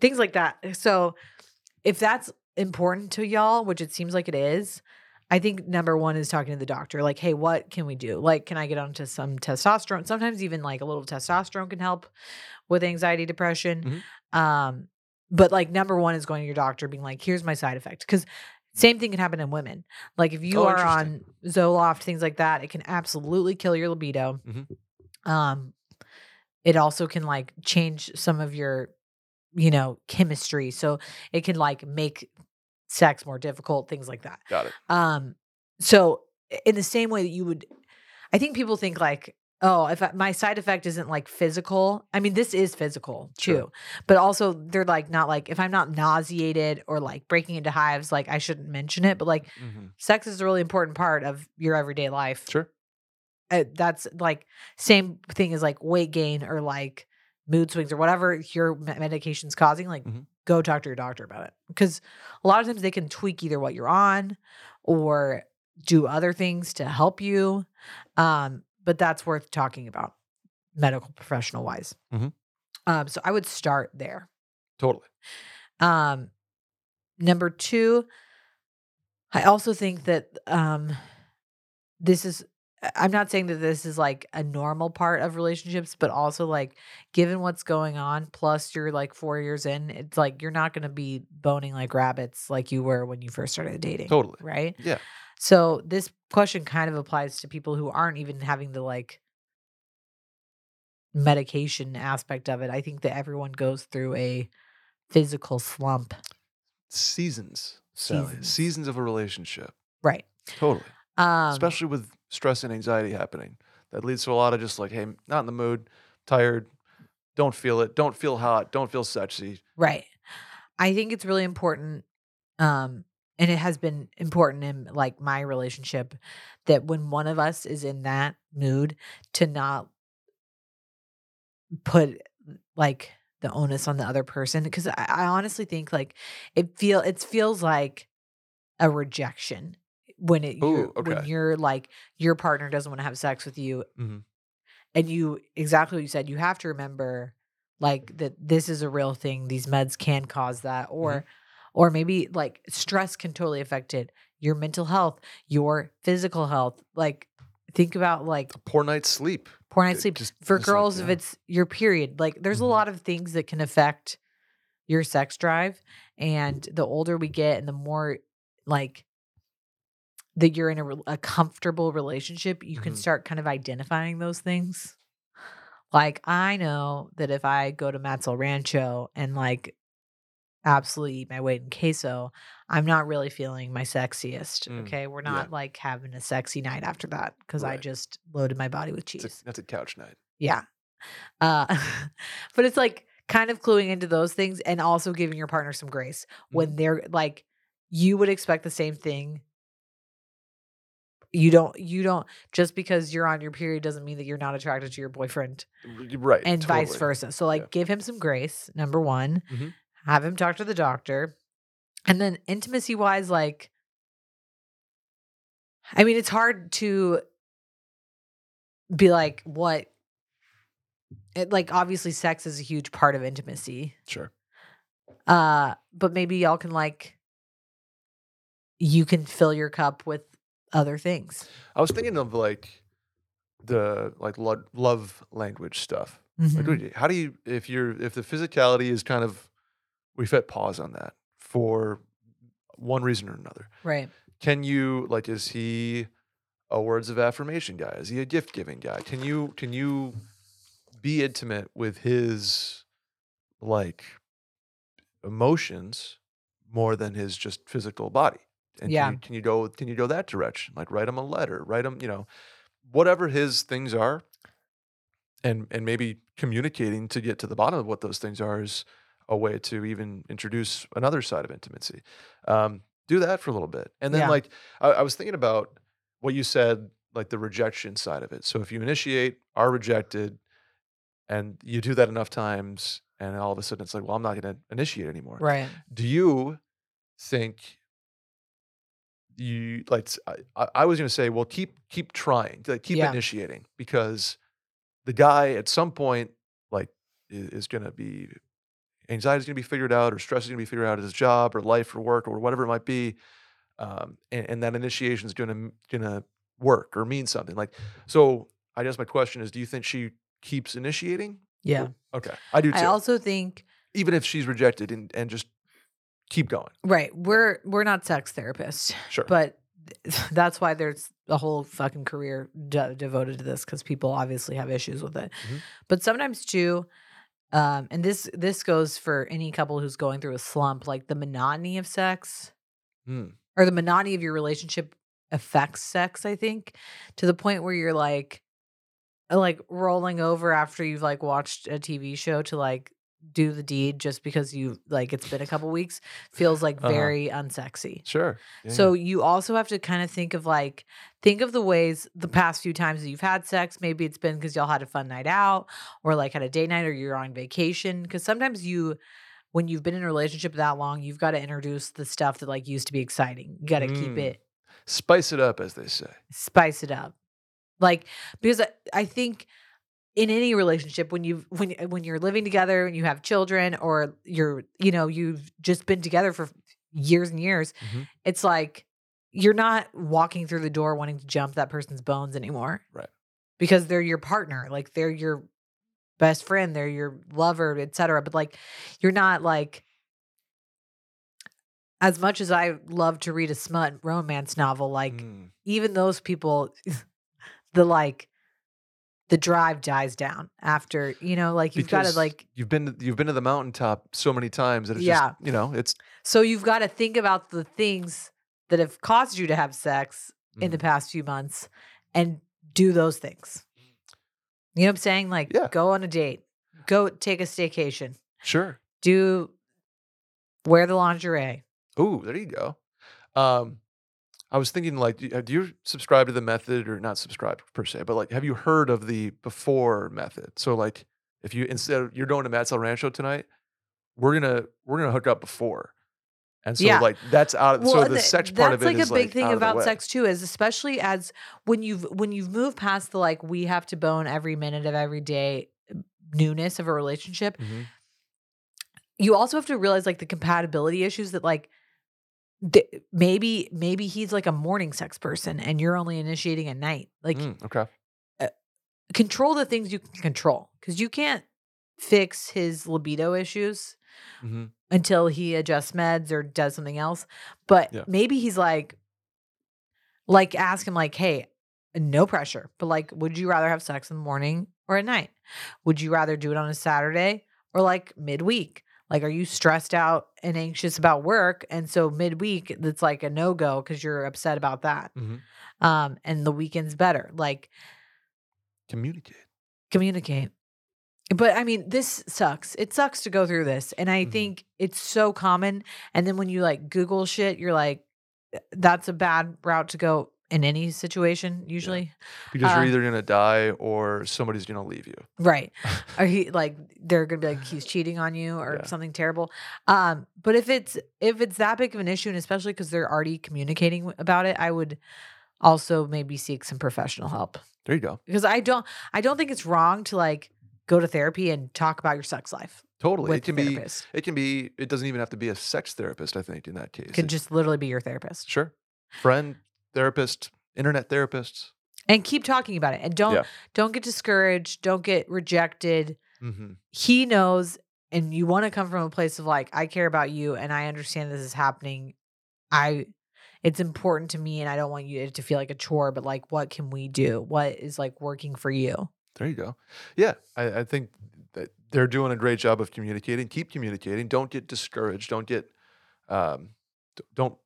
things like that. So if that's important to y'all, which it seems like it is, I think number one is talking to the doctor. Like, hey, what can we do? Like, can I get onto some testosterone? Sometimes even like a little testosterone can help with anxiety, depression. Mhm. Um, but like number one is going to your doctor, being like, here's my side effect. Because Same thing can happen in women. Like if you Oh, are on Zoloft, things like that, it can absolutely kill your libido. Mhm. Um, it also can like change some of your, you know, chemistry. So it can like make sex more difficult, things like that. Got it. Um, so in the same way that you would, I think people think like, oh, if I, my side effect isn't like physical, I mean, this is physical too, Sure. but also they're like not like if I'm not nauseated or like breaking into hives, like I shouldn't mention it. But like, Mhm. sex is a really important part of your everyday life. Sure. Uh, that's like same thing as like weight gain or like mood swings or whatever your me- medication's causing. Like, Mhm. go talk to your doctor about it because a lot of times they can tweak either what you're on or do other things to help you. Um, but that's worth talking about medical professional wise. Mhm. Um, so I would start there. Totally. Um, number two, I also think that um, this is, I'm not saying that this is like a normal part of relationships, but also like given what's going on, plus you're like four years in, it's like you're not going to be boning like rabbits like you were when you first started dating. Totally. Right. Yeah. So this question kind of applies to people who aren't even having the like medication aspect of it. I think that everyone goes through a physical slump. Seasons. Seasons. Seasons of a relationship. Right. Totally. Um Especially with stress and anxiety happening. That leads to a lot of just like, hey, not in the mood, tired, don't feel it, don't feel hot, don't feel sexy. Right. I think it's really important um and it has been important in like my relationship that when one of us is in that mood to not put like the onus on the other person because I, I honestly think like it feel it feels like a rejection when it you're, okay. when you're like your partner doesn't want to have sex with you Mhm. and you exactly what you said you have to remember like that this is a real thing these meds can cause that or Mm-hmm. Or maybe like stress can totally affect it your mental health your physical health like think about like Poor night's sleep. poor night's sleep just- for just like, girls if it's your period like there's Mhm. a lot of things that can affect your sex drive and the older we get and the more like that you're in a, a comfortable relationship you can Mhm. start kind of identifying those things like i know that if i go to Matt's El rancho and like absolutely eat my weight in queso i'm not really feeling my sexiest Mm, okay we're yeah. not like having a sexy night after that because i just loaded my body with cheese It's a, that's a couch night. yeah. Uh, but it's like kind of cluing into those things and also giving your partner some grace when they're like, you would expect the same thing. You don't, you don't, just because you're on your period doesn't mean that you're not attracted to your boyfriend Right. and vice versa. So, like, Yeah. give him some grace, number one, Mhm. Have him talk to the doctor. And then intimacy wise, like, I mean, it's hard to be like, what? It, like, obviously, sex is a huge part of intimacy. Sure. Uh, but maybe y'all can like, you can fill your cup with other things. I was thinking of like the like lo- love language stuff. Like, Mhm. do you- how do you if you're if the physicality is kind of we've hit pause on that for one reason or another. Right. Can you like is he a words of affirmation guy? Is he a gift giving guy? Can you can you be intimate with his like emotions more than his just physical body? And Yeah. can you, can you go can you go that direction? Like write him a letter, write him, you know, whatever his things are and and maybe communicating to get to the bottom of what those things are is a way to even introduce another side of intimacy. Um, do that for a little bit, and then Yeah. like I, I was thinking about what you said, like the rejection side of it. So if you initiate, are rejected, and you do that enough times, and all of a sudden it's like, well, I'm not going to initiate anymore. Right. Do you think you like? I was going to say, well, keep keep trying, like keep Yeah. initiating, because the guy at some point, like, is, is going to be anxiety is going to be figured out, or stress is going to be figured out at his job, or life, or work, or whatever it might be, um, and, and that initiation is going to going to work or mean something. Like, so I guess my question is, do you think she keeps initiating? Yeah. Okay, I do too. I also think Even if she's rejected and and just keep going. Right. We're we're not sex therapists, Sure. but that's why there's a whole fucking career de- devoted to this because people obviously have issues with it. Mhm. But sometimes too, um, and this this goes for any couple who's going through a slump, like the monotony of sex Hmm. or the monotony of your relationship affects sex. I think to the point where you're like, like rolling over after you've like watched a TV show to like do the deed just because you like it's been a couple weeks feels like Uh-huh. very unsexy. Sure. Yeah, So you also have to kind of think of like think of the ways the past few times that you've had sex. Maybe it's been because y'all had a fun night out, or like had a date night, or you're on vacation. Because sometimes you, when you've been in a relationship that long, you've got to introduce the stuff that like used to be exciting. You got to keep Mm. it spice it up, as they say. spice it up, like because I, I think in any relationship when you when when you're living together and you have children or you're you know you've just been together for years and years Mhm. it's like you're not walking through the door wanting to jump that person's bones anymore Right. because they're your partner like they're your best friend they're your lover etc but like you're not like as much as i love to read a smut romance novel like Mm. even those people the like the drive dies down after you know like you've got to like you've been to, you've been to the mountaintop so many times that it's Yeah. just you know it's so you've got to think about the things that have caused you to have sex in the Mhm. past few months and do those things you know what i'm saying like Yeah. go on a date go take a staycation sure. do wear the lingerie Ooh, there you go. Um, I was thinking like, do you, subscribe to the method or not subscribe per se, but like, have you heard of the before method? So like, if you instead of you're going to Matt's El Rancho tonight, we're gonna we're gonna hook up before, and so Yeah. like that's out of so and the sex part of that's it like is a big like thing about sex too is especially as when you've when you've moved past the like we have to bone every minute of every day newness of a relationship Mhm. you also have to realize like the compatibility issues that like th- maybe maybe he's like a morning sex person and you're only initiating at night like Mm, okay, control the things you can control because you can't fix his libido issues Mhm. until he adjusts meds or does something else. But Yeah. maybe he's like, like, ask him, like, hey, no pressure, but like, would you rather have sex in the morning or at night? Would you rather do it on a Saturday or like midweek? Like, are you stressed out and anxious about work? And so midweek, that's like a no go because you're upset about that. Mhm. Um, and the weekend's better. Like, communicate. communicate. But I mean, this sucks. It sucks to go through this. And I Mhm. think it's so common. And then when you like Google shit, you're like, "Uh, that's a bad route to go in any situation, usually. Because Uh, you're either gonna die or somebody's gonna leave you. Right. Or he like they're gonna be like he's cheating on you or Yeah. something terrible. Um, but if it's if it's that big of an issue, and especially because they're already communicating about it, I would also maybe seek some professional help. There you go. Because I don't I don't think it's wrong to like go to therapy and talk about your sex life Totally. it can be. It can be. It doesn't even have to be a sex therapist. I think in that case, It could just literally be your therapist sure. Friend, therapist, internet therapists. and keep talking about it and don't Yeah. don't get discouraged don't get rejected Mm-hmm. he knows and you want to come from a place of like i care about you and i understand this is happening i it's important to me and i don't want you to feel like a chore but like what can we do what is like working for you There you go. Yeah, I, I think that they're doing a great job of communicating. Keep communicating. Don't get discouraged. Don't get, um, don't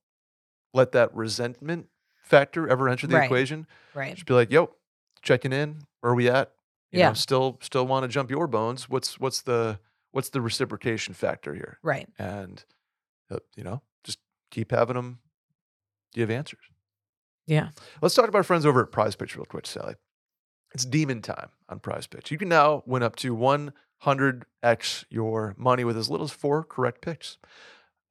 let that resentment factor ever enter the Right. equation. right Just be like, "Yo, checking in. Where are we at? You Yeah. know, still, still want to jump your bones. What's, what's the, what's the reciprocation factor here? right And, uh, you know, just keep having them give answers. yeah Let's talk about our friends over at Prize Picks real quick, Sally. It's demon time on Prize Picks. You can now win up to 100x your money with as little as four correct picks.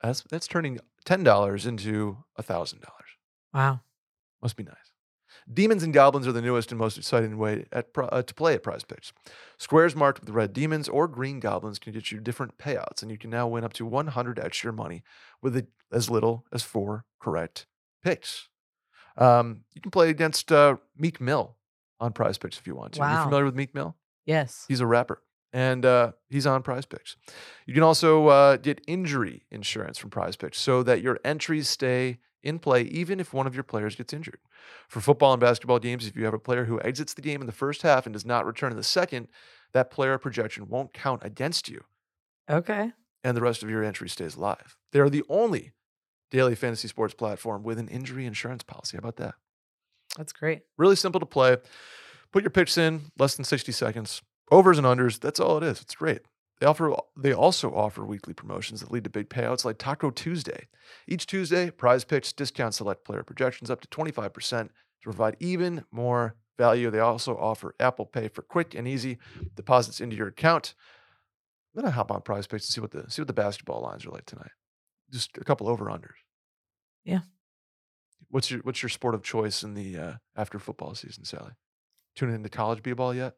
That's that's turning ten dollars into thousand dollars. wow Must be nice. Demons and goblins are the newest and most exciting way at, uh, to play at Prize picks. Squares marked with red demons or green goblins can get you different payouts, and you can now win up to 100x your money with a- as little as four correct picks. Um, you can play against uh, Meek Mill on Prize Picks if you want to. You Wow. familiar with Meek Mill? yes He's a rapper. and uh, he's on Prize Picks. You can also uh, get injury insurance from Prize Picks so that your entries stay in play even if one of your players gets injured. For football and basketball games, if you have a player who exits the game in the first half and does not return in the second, that player projection won't count against you, Okay. and the rest of your entry stays live. They are the only daily fantasy sports platform with an injury insurance policy. How about that? That's great. Really simple to play. Put your picks in less than 60 seconds. Overs and unders, that's all it is. It's great. They offer they also offer weekly promotions that lead to big payouts like Taco Tuesday. Each Tuesday, prize picks discount select player projections up to 25% to provide even more value. They also offer Apple Pay for quick and easy deposits into your account. I'm gonna hop on prize picks and see what the see what the basketball lines are like tonight. Just a couple over unders. Yeah. What's your what's your sport of choice in the uh, after football season, Sally? Tuning into college b-ball yet?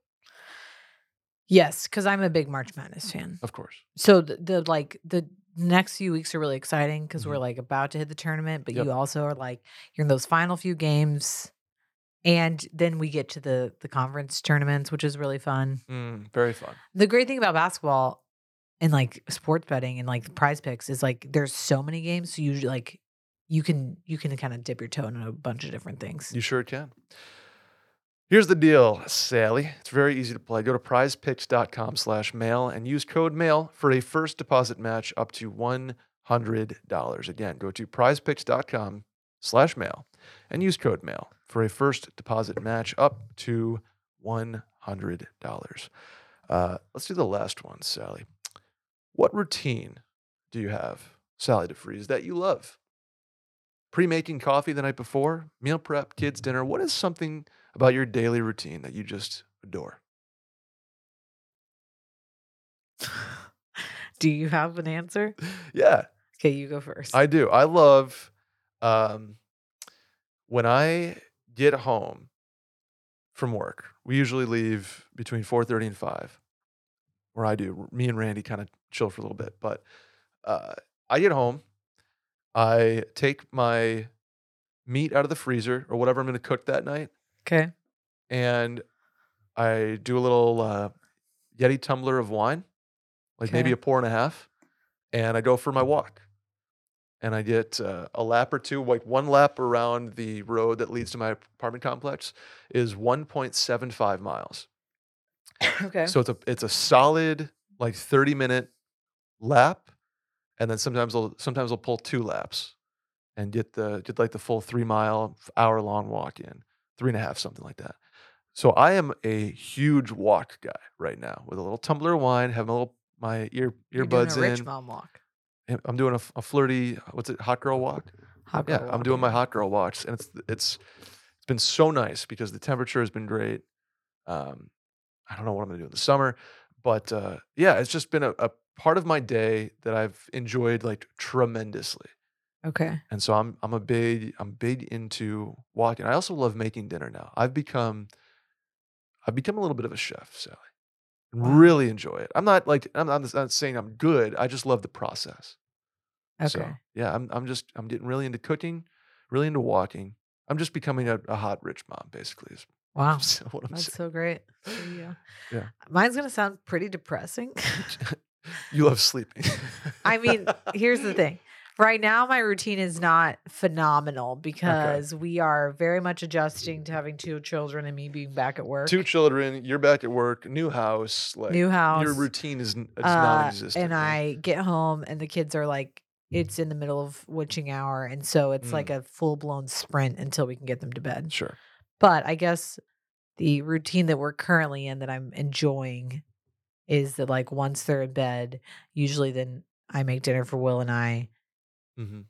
Yes, because I'm a big March Madness fan. Of course. So the, the like the next few weeks are really exciting because we're Mhm. like about to hit the tournament, but Yep. you also are like you're in those final few games, and then we get to the the conference tournaments, which is really fun. Mm, very fun. The great thing about basketball and like sports betting and like the prize picks is like there's so many games, so you usually like you can you can kind of dip your toe in a bunch of different things. You sure can. Here's the deal, Sally. It's very easy to play. Go to prizepicks.com slash mail and use code mail for a first deposit match up to $100. Again, go to prizepicks.com slash mail and use code mail for a first deposit match up to $100. Uh, let's do the last one, Sally. What routine do you have, Sally DeFries, that you love? Pre-making coffee the night before, meal prep, kids dinner. What is something about your daily routine that you just adore? Do you have an answer? Yeah, Okay, you go first. I do. I love um, when I get home from work. We usually leave between four thirty and five, Where I do. Me and Randy kind of chill for a little bit, but uh, I get home. I take my meat out of the freezer or whatever I'm going to cook that night, okay. and I do a little uh, Yeti tumbler of wine, like maybe a pour and a half, and I go for my walk. And I get uh, a lap or two, like one lap around the road that leads to my apartment complex is 1.75 miles. Okay. So it's a it's a solid like 30 minute lap, and then sometimes I'll sometimes I'll pull two laps and get the get like the full three mile hour long walk in, three and a half, something like that. So I am a huge walk guy right now with a little tumbler of wine, having a little my ear You're doing earbuds a rich in. mom walk. I'm doing a flirty what's it hot girl walk. Hot girl Yeah, girl I'm doing my hot girl walks, and it's it's it's been so nice because the temperature has been great. Um, I don't know what I'm gonna do in the summer, but uh, yeah, it's just been a, a part of my day that I've enjoyed like tremendously. Okay. And so I'm I'm a big I'm big into walking. I also love making dinner now. I've become I've become a little bit of a chef, Sally. Wow. Really enjoy it. I'm not like I'm not, not saying I'm good. I just love the process. Okay. So yeah, I'm I'm just I'm getting really into cooking, really into walking. I'm just becoming a, a hot rich mom, basically. Is wow. what I'm That's saying. so great. Yeah. Yeah. Mine's gonna sound pretty depressing. you love sleeping. I mean, here's the thing. Right now, my routine is not phenomenal because we are very much adjusting to having two children and me being back at work. Two children, you're back at work, new house, like New house. Your routine is it's uh, non-existent. and right? I get home and the kids are like, it's in the middle of witching hour. And so it's Mm. like a full blown sprint until we can get them to bed. sure. But I guess the routine that we're currently in that I'm enjoying is that like once they're in bed, usually then I make dinner for Will and I hmm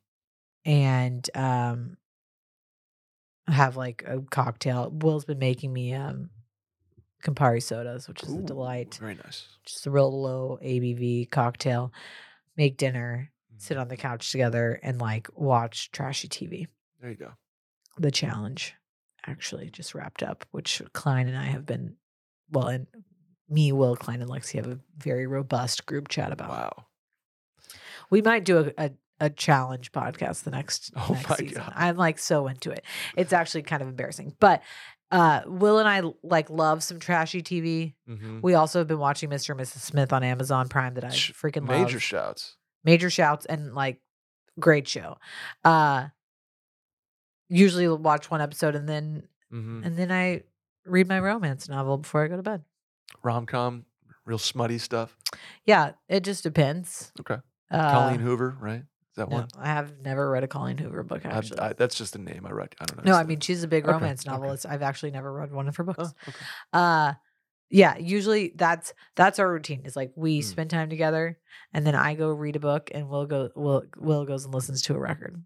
and um have like a cocktail. Will's been making me um Campari sodas, which is a delight. Very nice. Just a real low ABV cocktail. Make dinner, sit on the couch together and like watch trashy TV. There you go. The challenge actually just wrapped up, which Klein and I have been well and me, Will, Klein, and Lexi have a very robust group chat about. Wow. We might do a, a, a challenge podcast the next, Oh next my season. God. I'm like so into it. It's actually kind of embarrassing, but Uh, Will and I like love some trashy TV. hmm We also have been watching Mr. and Mrs. Smith on Amazon Prime that I freaking Major love. shouts. Major shouts and like great show. Uh, usually watch one episode and then hmm and then I read my romance novel before I go to bed. Rom com, real smutty stuff. Yeah, it just depends. Okay. Uh, Colleen Hoover, right? Is that no, one? I have never read a Colleen Hoover book actually. I, that's just a name I read. I don't know. no, I mean she's a big Okay, romance okay. novelist. I've actually never read one of her books. Oh, okay. Uh yeah, usually that's that's our routine. Is like we Mm. spend time together and then I go read a book and Will go Will Will goes and listens to a record.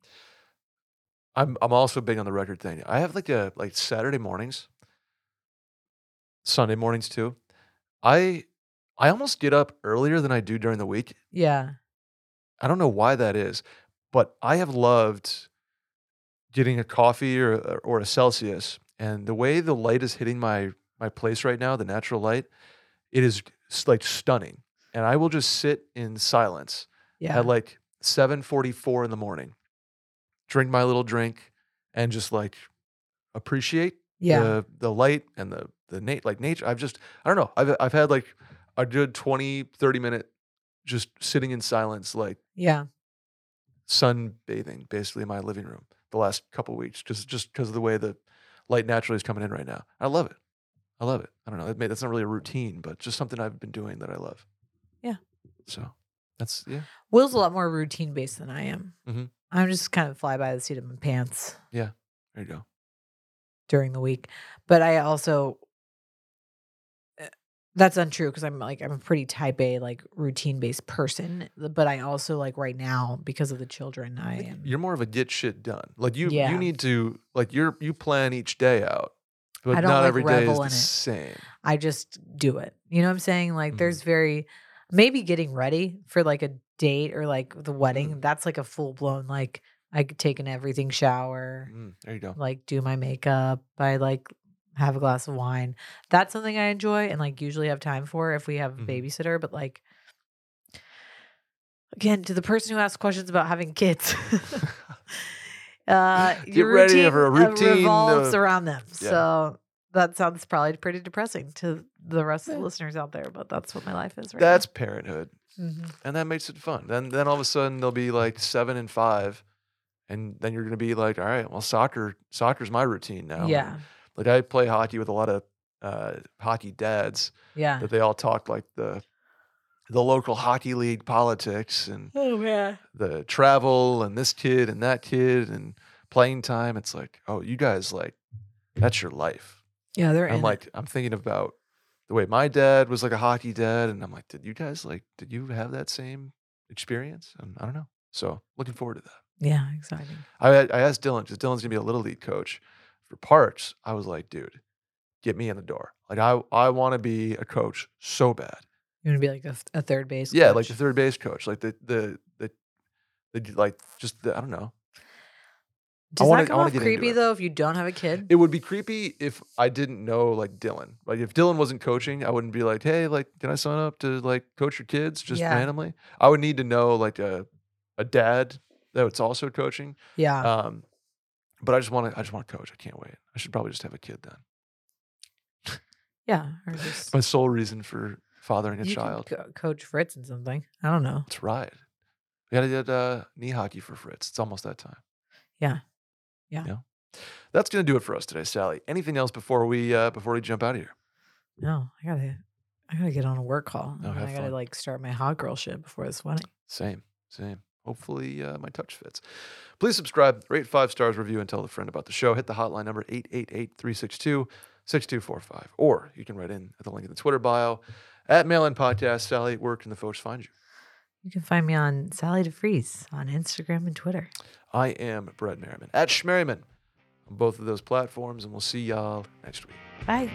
I'm I'm also big on the record thing. I have like a like Saturday mornings, Sunday mornings too. I I almost get up earlier than I do during the week. Yeah. I don't know why that is, but I have loved getting a coffee or or a Celsius, and the way the light is hitting my my place right now, the natural light, it is like stunning. And I will just sit in silence Yeah. at like 7:44 in the morning, drink my little drink, and just like appreciate yeah. the the light and the the nat- like nature. I've just I don't know. I've I've had like a good 20 30 minute just sitting in silence like yeah. sunbathing basically in my living room the last couple weeks just just because of the way the light naturally is coming in right now. I love it. I love it. I don't know. That may, that's not really a routine, but just something I've been doing that I love. Yeah. So that's yeah. Will's a lot more routine based than I am. Mhm. I'm just kind of fly by the seat of my pants Yeah. There you go. during the week. But I also that's untrue because I'm like I'm a pretty type A like routine based person. But I also like right now because of the children I am You're more of a get shit done. Like you, Yeah. you need to like you're you plan each day out, but I don't, not like, every day is the same. I just do it. You know what I'm saying? Like Mhm. there's very maybe getting ready for like a date or like the wedding. Mm-hmm. That's like a full blown like I take an everything shower, Mm, there you go. like do my makeup, I like have a glass of wine. That's something I enjoy and like usually have time for if we have a Mhm. babysitter, but like again, to the person who asks questions about having kids. uh Get your ready routine, for a uh, routine, revolves uh, around them. yeah. So that sounds probably pretty depressing to the rest of the listeners out there, but that's what my life is right That's parenthood. Mhm. and that makes it fun. Then then all of a sudden they'll be like seven and five, and then you're gonna be like, all right, well, soccer soccer's my routine now. Yeah. Like I play hockey with a lot of uh, hockey dads, Yeah. but they all talk like the the local hockey league politics and Oh man. the travel and this kid and that kid and playing time. It's like, oh, you guys like that's your life. Yeah, they're I'm like, I'm thinking about the way my dad was like a hockey dad, and I'm like, did you guys like, did you have that same experience? And I don't know. So looking forward to that. Yeah, exciting. I I asked Dylan because Dylan's gonna be a little league coach for parts, I was like, dude, get me in the door. Like I I want to be a coach so bad. You want to be like a, a third base? Yeah, like the third base coach, like the the the, the like just the, I don't know. Does wanna- that come off creepy though if you don't have a kid? It would be creepy if I didn't know like Dylan. Like if Dylan wasn't coaching, I wouldn't be like, hey, like, can I sign up to like coach your kids just Yeah. randomly? I would need to know like a a dad that's also coaching. yeah. Um, but I just want to. I just want to coach. I can't wait. I should probably just have a kid then. yeah. Just My sole reason for fathering a you child. Co- coach Fritz and something. I don't know. Let's ride. We gotta get uh, knee hockey for Fritz. It's almost that time. Yeah. Yeah. Yeah. That's gonna do it for us today, Sally. Anything else before we uh, before we jump out of here? No, I gotta I gotta get on a work call. Have I gotta fun. like start my hot girl shit before this wedding. Same, same. Hopefully, uh, my touch fits. Please subscribe, rate five stars, review, and tell a friend about the show. Hit the hotline number 888 362 6245. Or you can write in at the link in the Twitter bio at Mail In Podcast. Sally, where can the folks find you? You can find me on Sally DeFries on Instagram and Twitter. I am Brett Merriman at Schmerriman on both of those platforms, and we'll see y'all next week. Bye.